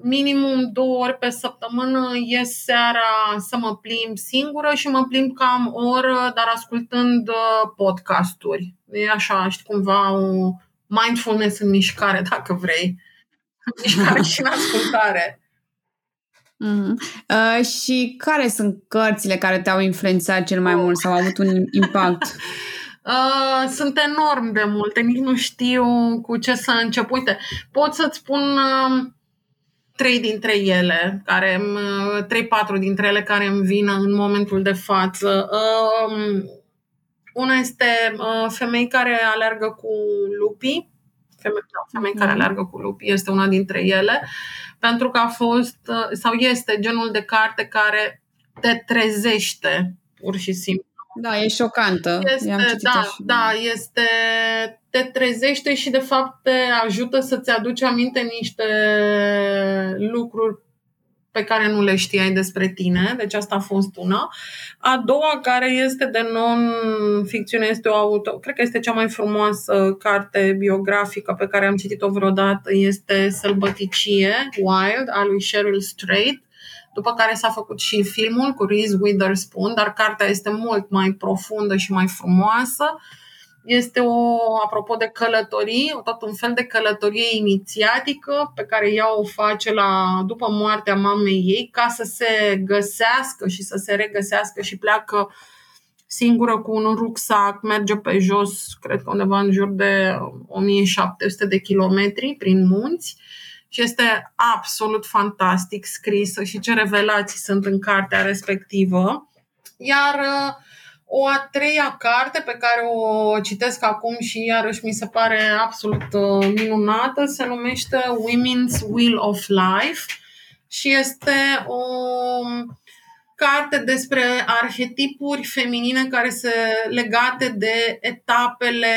minimum două ori pe săptămână ies seara să mă plimb singură și mă plimb cam o oră, dar ascultând uh, podcasturi. E așa, știi, cumva o mindfulness în mișcare, dacă vrei. Mișcare și în ascultare. Mm-hmm. Uh, și care sunt cărțile care te-au influențat cel mai mult sau au avut un impact? Uh, sunt enorm de multe, nici nu știu cu ce să încep. Uite, pot să-ți spun uh, trei dintre ele, care, uh, trei-patru dintre ele care îmi vin în momentul de față. Uh, una este uh, femei care alergă cu lupii. Femei, da, femei care mhm. alergă cu lupii este una dintre ele, pentru că a fost uh, sau este genul de carte care te trezește pur și simplu da, e șocantă. Este, da, și... da, este, te trezește și de fapt te ajută să-ți aduci aminte niște lucruri pe care nu le știai despre tine, deci asta a fost una. A doua, care este de non-ficțiune, este o auto, cred că este cea mai frumoasă carte biografică pe care am citit-o vreodată, este Sălbăticie, Wild, a lui Cheryl Strait după care s-a făcut și filmul cu Reese Witherspoon, dar cartea este mult mai profundă și mai frumoasă. Este o, apropo de călătorii, tot un fel de călătorie inițiatică pe ea o face la, după moartea mamei ei ca să se găsească și să se regăsească și pleacă singură cu un rucsac, merge pe jos, cred că undeva în jur de 1700 de kilometri prin munți și este absolut fantastic scrisă și ce revelații sunt în cartea respectivă. Iar uh, o a treia carte pe care o citesc acum și iarăși mi se pare absolut uh, minunată se numește Women's Wheel of Life și este o carte despre arhetipuri feminine care se legate de etapele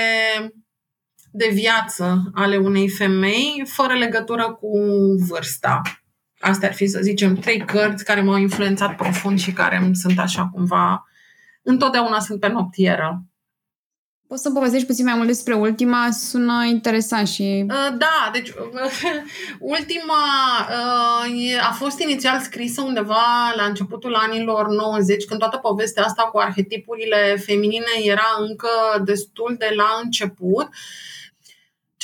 de viață ale unei femei, fără legătură cu vârsta. Astea ar fi, să zicem, trei cărți care m-au influențat profund și care îmi sunt așa cumva, întotdeauna sunt pe noptieră. Poți să povestești puțin mai mult despre ultima? Sună interesant și... Uh, da, deci ultima uh, a fost inițial scrisă undeva la începutul anilor 90, când toată povestea asta cu arhetipurile feminine era încă destul de la început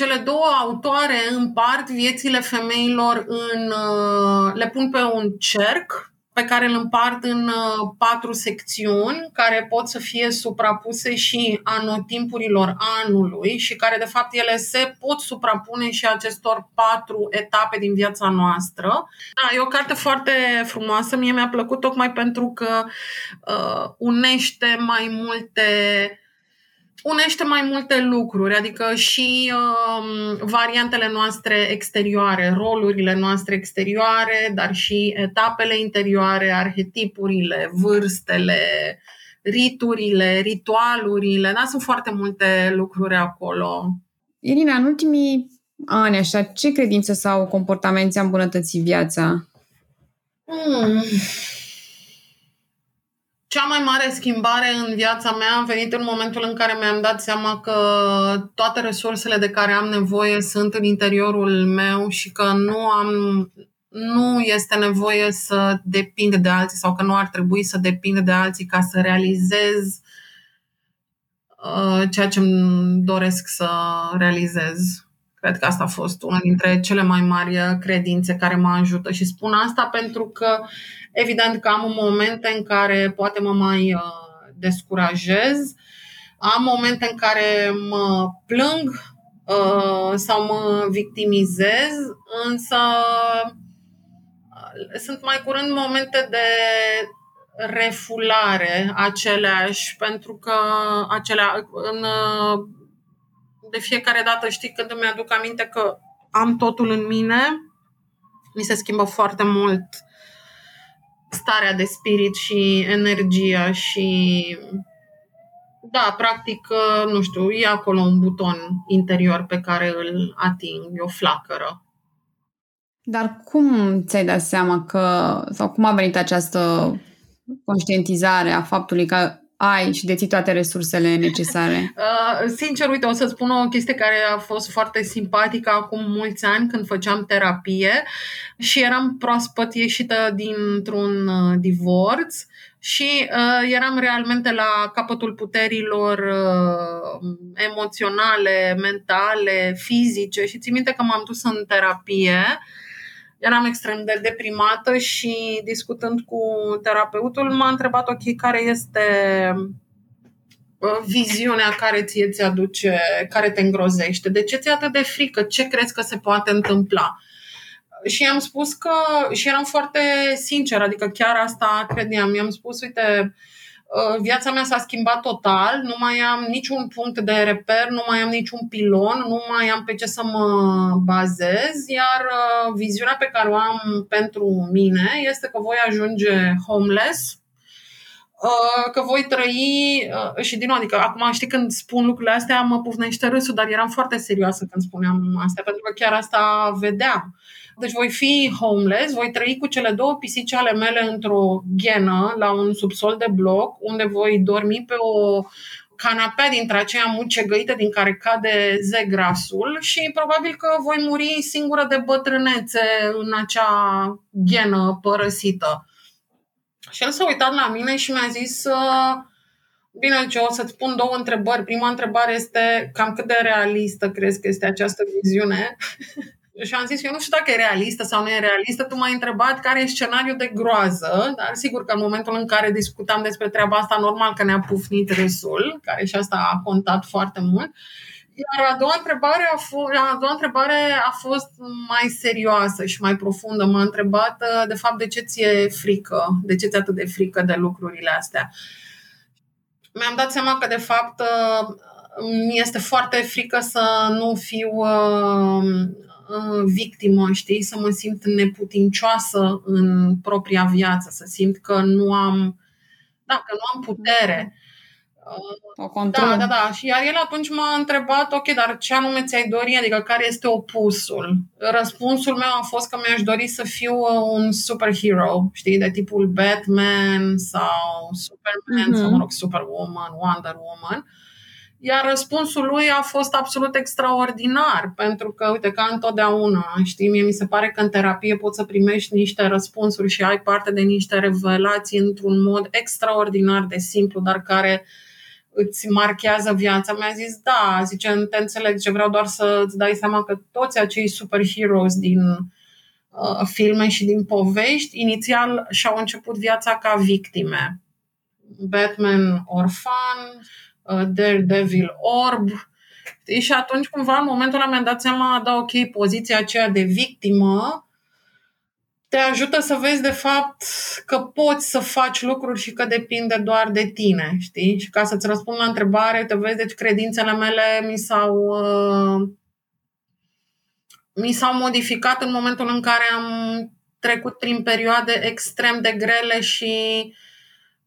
cele două autoare împart viețile femeilor în. Uh, le pun pe un cerc pe care îl împart în uh, patru secțiuni care pot să fie suprapuse și anotimpurilor anului și care de fapt ele se pot suprapune și acestor patru etape din viața noastră. Da, e o carte foarte frumoasă, mie mi-a plăcut tocmai pentru că uh, unește mai multe unește mai multe lucruri, adică și uh, variantele noastre exterioare, rolurile noastre exterioare, dar și etapele interioare, arhetipurile, vârstele, riturile, ritualurile, da, sunt foarte multe lucruri acolo. Irina, în ultimii ani, așa, ce credințe sau comportament ți-a îmbunătățit viața? Hmm. Cea mai mare schimbare în viața mea a venit în momentul în care mi-am dat seama că toate resursele de care am nevoie sunt în interiorul meu și că nu am nu este nevoie să depind de alții sau că nu ar trebui să depind de alții ca să realizez uh, ceea ce îmi doresc să realizez. Cred că asta a fost una dintre cele mai mari credințe care mă ajută și spun asta pentru că evident că am momente în care poate mă mai uh, descurajez, am momente în care mă plâng uh, sau mă victimizez, însă uh, sunt mai curând momente de refulare aceleași, pentru că acelea în de fiecare dată, știi, când îmi aduc aminte că am totul în mine, mi se schimbă foarte mult starea de spirit și energia și da, practic, nu știu, e acolo un buton interior pe care îl ating, e o flacără. Dar cum ți-ai dat seama că, sau cum a venit această conștientizare a faptului că ai și deții toate resursele necesare? Uh, sincer, uite, o să spun o chestie care a fost foarte simpatică acum mulți ani când făceam terapie și eram proaspăt ieșită dintr-un uh, divorț și uh, eram realmente la capătul puterilor uh, emoționale, mentale, fizice și țin minte că m-am dus în terapie eram extrem de deprimată și discutând cu terapeutul m-a întrebat, ok, care este uh, viziunea care ție ți aduce, care te îngrozește? De ce ți-e atât de frică? Ce crezi că se poate întâmpla? Și i-am spus că, și eram foarte sincer, adică chiar asta credeam, i-am spus, uite, Uh, viața mea s-a schimbat total, nu mai am niciun punct de reper, nu mai am niciun pilon, nu mai am pe ce să mă bazez, iar uh, viziunea pe care o am pentru mine este că voi ajunge homeless, uh, că voi trăi și din nou, adică acum știi când spun lucrurile astea mă pufnește râsul, dar eram foarte serioasă când spuneam asta, pentru că chiar asta vedeam. Deci voi fi homeless, voi trăi cu cele două pisici ale mele într-o ghenă la un subsol de bloc, unde voi dormi pe o canapea dintre aceea mucegăită din care cade zegrasul și probabil că voi muri singură de bătrânețe în acea ghenă părăsită. Și el s-a uitat la mine și mi-a zis Bine, ce o să-ți pun două întrebări. Prima întrebare este cam cât de realistă crezi că este această viziune? și am zis, eu nu știu dacă e realistă sau nu e realistă, tu m-ai întrebat care e scenariul de groază, dar sigur că în momentul în care discutam despre treaba asta, normal că ne-a pufnit râsul, care și asta a contat foarte mult. Iar a doua întrebare a, f- a doua întrebare a fost mai serioasă și mai profundă. M-a întrebat, de fapt, de ce ți-e frică, de ce ți-e atât de frică de lucrurile astea. Mi-am dat seama că, de fapt, mi este foarte frică să nu fiu Uh, victimă, știi, să mă simt neputincioasă în propria viață, să simt că nu am, da, că nu am putere. O control. Da, da, da. Și iar el atunci m-a întrebat, ok, dar ce anume ți-ai dori? Adică care este opusul? Răspunsul meu a fost că mi-aș dori să fiu uh, un superhero, știi, de tipul Batman sau Superman mm-hmm. sau, mă rog, Superwoman, Wonder Woman. Uh, iar răspunsul lui a fost absolut extraordinar, pentru că, uite, ca întotdeauna, știi, mie mi se pare că în terapie poți să primești niște răspunsuri și ai parte de niște revelații într-un mod extraordinar de simplu, dar care îți marchează viața. Mi-a zis, da, zice, te înțeleg, ce vreau doar să îți dai seama că toți acei superheroes din uh, filme și din povești, inițial și-au început viața ca victime. Batman Orphan, uh, Daredevil Orb, și atunci cumva în momentul ăla mi-am dat seama, da, ok, poziția aceea de victimă te ajută să vezi de fapt că poți să faci lucruri și că depinde doar de tine, știi? Și ca să-ți răspund la întrebare, te vezi, deci credințele mele mi s-au uh, mi s-au modificat în momentul în care am trecut prin perioade extrem de grele și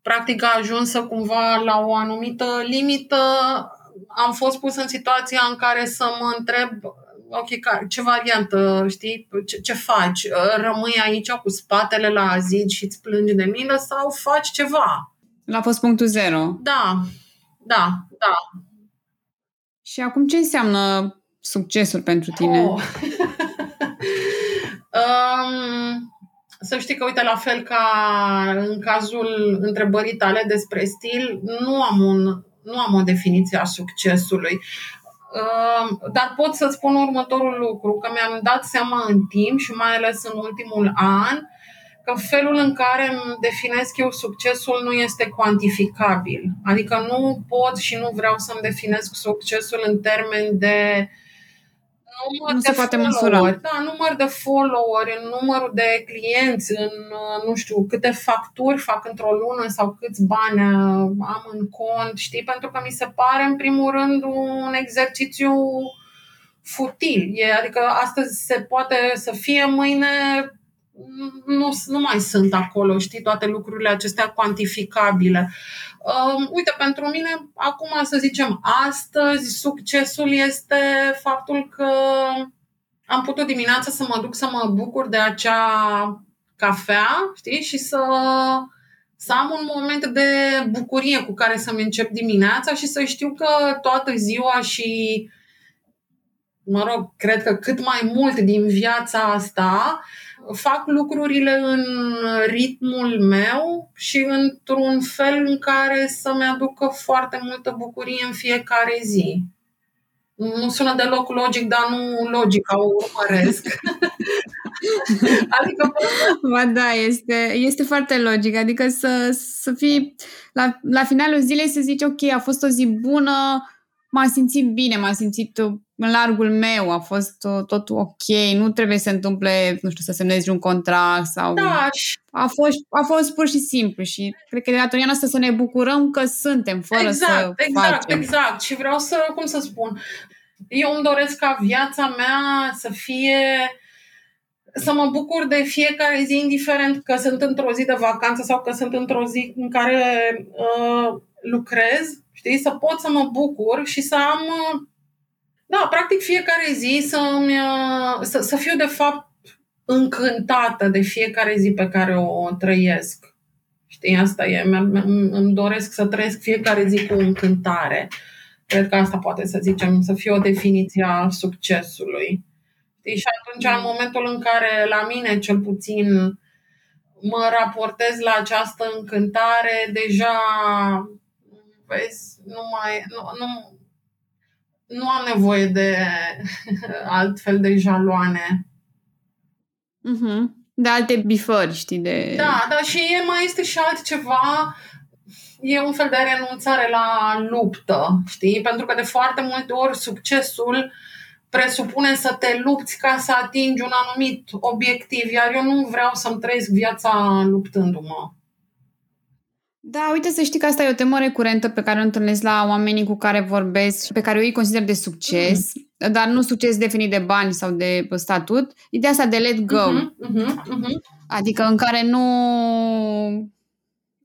practic a ajuns să cumva la o anumită limită. Am fost pus în situația în care să mă întreb ok, ce variantă, știi, ce, ce faci? Rămâi aici cu spatele la zid și îți plângi de milă sau faci ceva? La fost punctul zero. Da, da, da. Și acum ce înseamnă succesul pentru tine? Oh. um, să știi că, uite, la fel ca în cazul întrebării tale despre stil, nu am, un, nu am o definiție a succesului. Dar pot să spun următorul lucru, că mi-am dat seama în timp și mai ales în ultimul an, că felul în care îmi definesc eu succesul nu este cuantificabil. Adică nu pot și nu vreau să-mi definesc succesul în termen de uh, număr nu de se poate măsura. Da, număr de follower, în numărul de clienți, în, nu știu, câte facturi fac într-o lună sau câți bani am în cont, știi? Pentru că mi se pare, în primul rând, un exercițiu futil. E, adică astăzi se poate să fie, mâine nu, nu mai sunt acolo, știi, toate lucrurile acestea cuantificabile. Uh, uite, pentru mine, acum să zicem, astăzi, succesul este faptul că am putut dimineața să mă duc să mă bucur de acea cafea, știi, și să, să am un moment de bucurie cu care să-mi încep dimineața și să știu că toată ziua și mă rog, cred că cât mai mult din viața asta fac lucrurile în ritmul meu și într-un fel în care să-mi aducă foarte multă bucurie în fiecare zi. Nu sună deloc logic, dar nu logic, o urmăresc. adică... Ba da, este, este foarte logic. Adică să, să fii... La, la finalul zilei să zici, ok, a fost o zi bună, m-am simțit bine, m-am simțit în largul meu, a fost tot ok, nu trebuie să se întâmple, nu știu, să semnezi un contract sau... Da. A fost, a fost pur și simplu și cred că de datoria noastră să ne bucurăm că suntem, fără exact, să Exact, facem. exact. Și vreau să, cum să spun, eu îmi doresc ca viața mea să fie să mă bucur de fiecare zi, indiferent că sunt într-o zi de vacanță sau că sunt într-o zi în care uh, lucrez, știi, să pot să mă bucur și să am, da, practic fiecare zi să, să, să fiu de fapt încântată de fiecare zi pe care o trăiesc. Știi, asta e, îmi doresc să trăiesc fiecare zi cu încântare. Cred că asta poate să zicem, să fie o definiție a succesului. Știi? Și atunci, în momentul în care la mine, cel puțin, mă raportez la această încântare, deja vezi, nu mai, nu, nu, nu am nevoie de altfel de jaloane. Mm-hmm. De alte bifări, știi? De... Da, dar și e, mai este și altceva e un fel de renunțare la luptă, știi? Pentru că de foarte multe ori succesul presupune să te lupți ca să atingi un anumit obiectiv, iar eu nu vreau să-mi trăiesc viața luptându-mă. Da, uite să știi că asta e o temă recurentă pe care o întâlnesc la oamenii cu care vorbesc și pe care eu îi consider de succes, mm-hmm. dar nu succes definit de bani sau de statut, ideea asta de let go. Mm-hmm, mm-hmm. Adică în care nu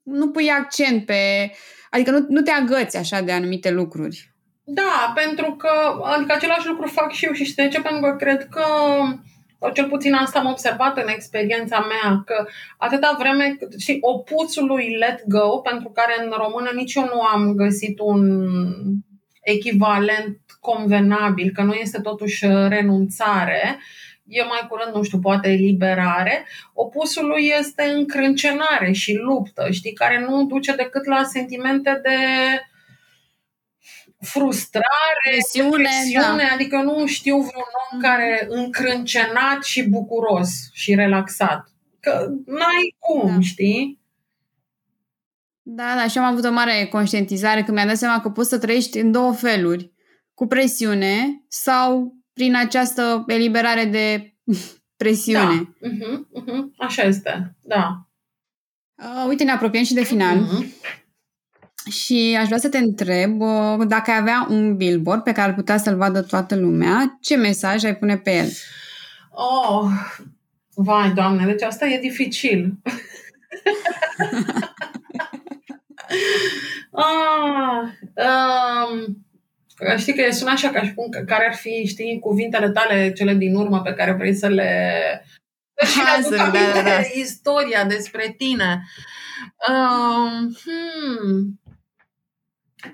nu pui accent pe... Adică nu, nu te agăți așa de anumite lucruri. Da, pentru că adică același lucru fac și eu și știi de ce? Pentru că cred că sau cel puțin asta am observat în experiența mea, că atâta vreme, și opuțul lui let go, pentru care în română nici eu nu am găsit un echivalent convenabil, că nu este totuși renunțare, e mai curând, nu știu, poate eliberare, opusul lui este încrâncenare și luptă, știi, care nu duce decât la sentimente de frustrare, presiune, presiune da. adică nu știu vreun om care încrâncenat și bucuros și relaxat. Că n-ai cum, da. știi? Da, da, și am avut o mare conștientizare când mi-am dat seama că poți să trăiești în două feluri. Cu presiune sau prin această eliberare de presiune. Da. Uh-huh, uh-huh. Așa este, da. Uh, uite, ne apropiem și de final. Uh-huh. Și aș vrea să te întreb uh, dacă ai avea un billboard pe care ar putea să-l vadă toată lumea, ce mesaj ai pune pe el? Oh, vai, doamne, deci asta e dificil. ah, um, știi că sună așa ca și cum care ar fi, știi, cuvintele tale, cele din urmă pe care vrei să le și le da, da, da. istoria despre tine. Um, hmm.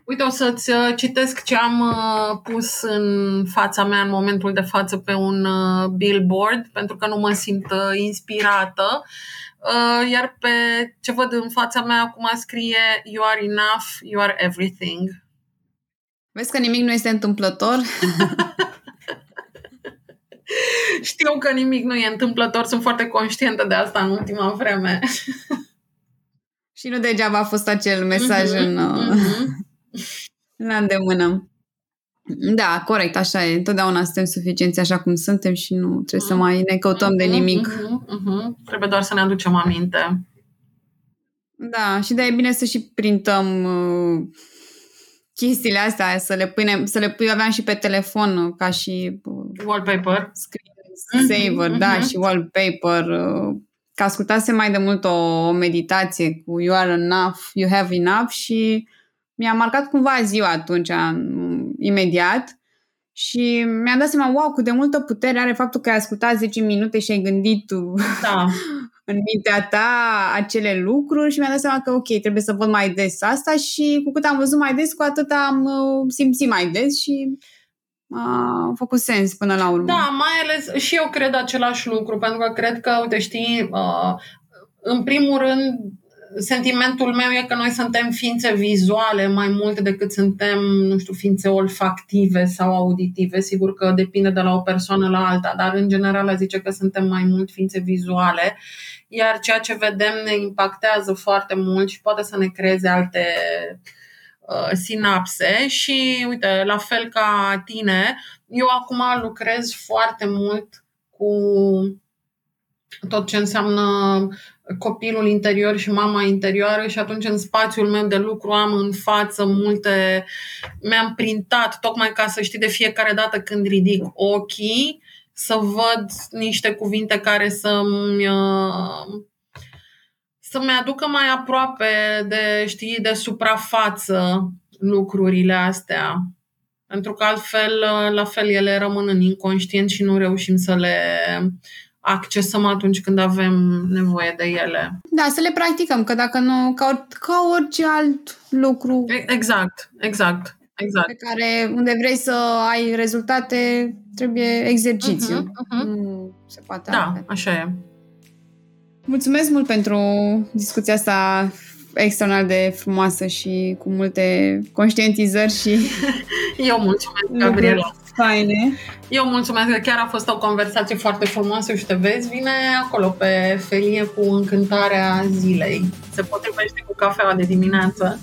Uite, o să-ți uh, citesc ce am uh, pus în fața mea în momentul de față pe un uh, billboard, pentru că nu mă simt inspirată. Iar pe ce văd în fața mea acum scrie You are enough, you are everything. Vezi că nimic nu este întâmplător? Știu că nimic nu e întâmplător, sunt foarte conștientă de asta în ultima vreme. Și nu degeaba a fost acel mesaj uh-huh, în, uh-huh. La îndemână. Da, corect, așa e. Întotdeauna suntem suficienți așa cum suntem și nu trebuie uh-huh. să mai ne căutăm uh-huh, de nimic. Uh-huh, uh-huh. Trebuie doar să ne aducem aminte. Da, și de e bine să și printăm uh, chestiile astea, să le punem, să le pui, aveam și pe telefon uh, ca și uh, wallpaper. Screen saver, uh-huh, da, uh-huh. și wallpaper. Uh, că ascultasem mai de mult o, o meditație cu You are enough, you have enough și mi-a marcat cumva ziua atunci, imediat. Și mi-am dat seama, wow, cât de multă putere are faptul că ai ascultat 10 minute și ai gândit da. în mintea ta acele lucruri și mi-am dat seama că, ok, trebuie să văd mai des asta și cu cât am văzut mai des, cu atât am uh, simțit mai des și a făcut sens până la urmă. Da, mai ales și eu cred același lucru, pentru că cred că, uite, știi, uh, în primul rând, sentimentul meu e că noi suntem ființe vizuale mai mult decât suntem, nu știu, ființe olfactive sau auditive. Sigur că depinde de la o persoană la alta, dar în general zice că suntem mai mult ființe vizuale, iar ceea ce vedem ne impactează foarte mult și poate să ne creeze alte uh, sinapse și uite, la fel ca tine, eu acum lucrez foarte mult cu tot ce înseamnă copilul interior și mama interioară și atunci în spațiul meu de lucru am în față multe, mi-am printat tocmai ca să știi de fiecare dată când ridic ochii să văd niște cuvinte care să-mi să-mi aducă mai aproape de, știi, de suprafață lucrurile astea. Pentru că altfel, la fel, ele rămân în inconștient și nu reușim să le accesăm atunci când avem nevoie de ele. Da, să le practicăm, că dacă nu, ca, ca orice alt lucru. Exact, exact. Exact. Pe care, unde vrei să ai rezultate, trebuie exercițiu. Uh-huh, uh-huh. Nu se poate Da, altfel. așa e. Mulțumesc mult pentru discuția asta extraordinar de frumoasă și cu multe conștientizări și... Eu mulțumesc, Gabriela faine. Eu mulțumesc că chiar a fost o conversație foarte frumoasă și te vezi, vine acolo pe felie cu încântarea zilei. Se potrivește cu cafeaua de dimineață.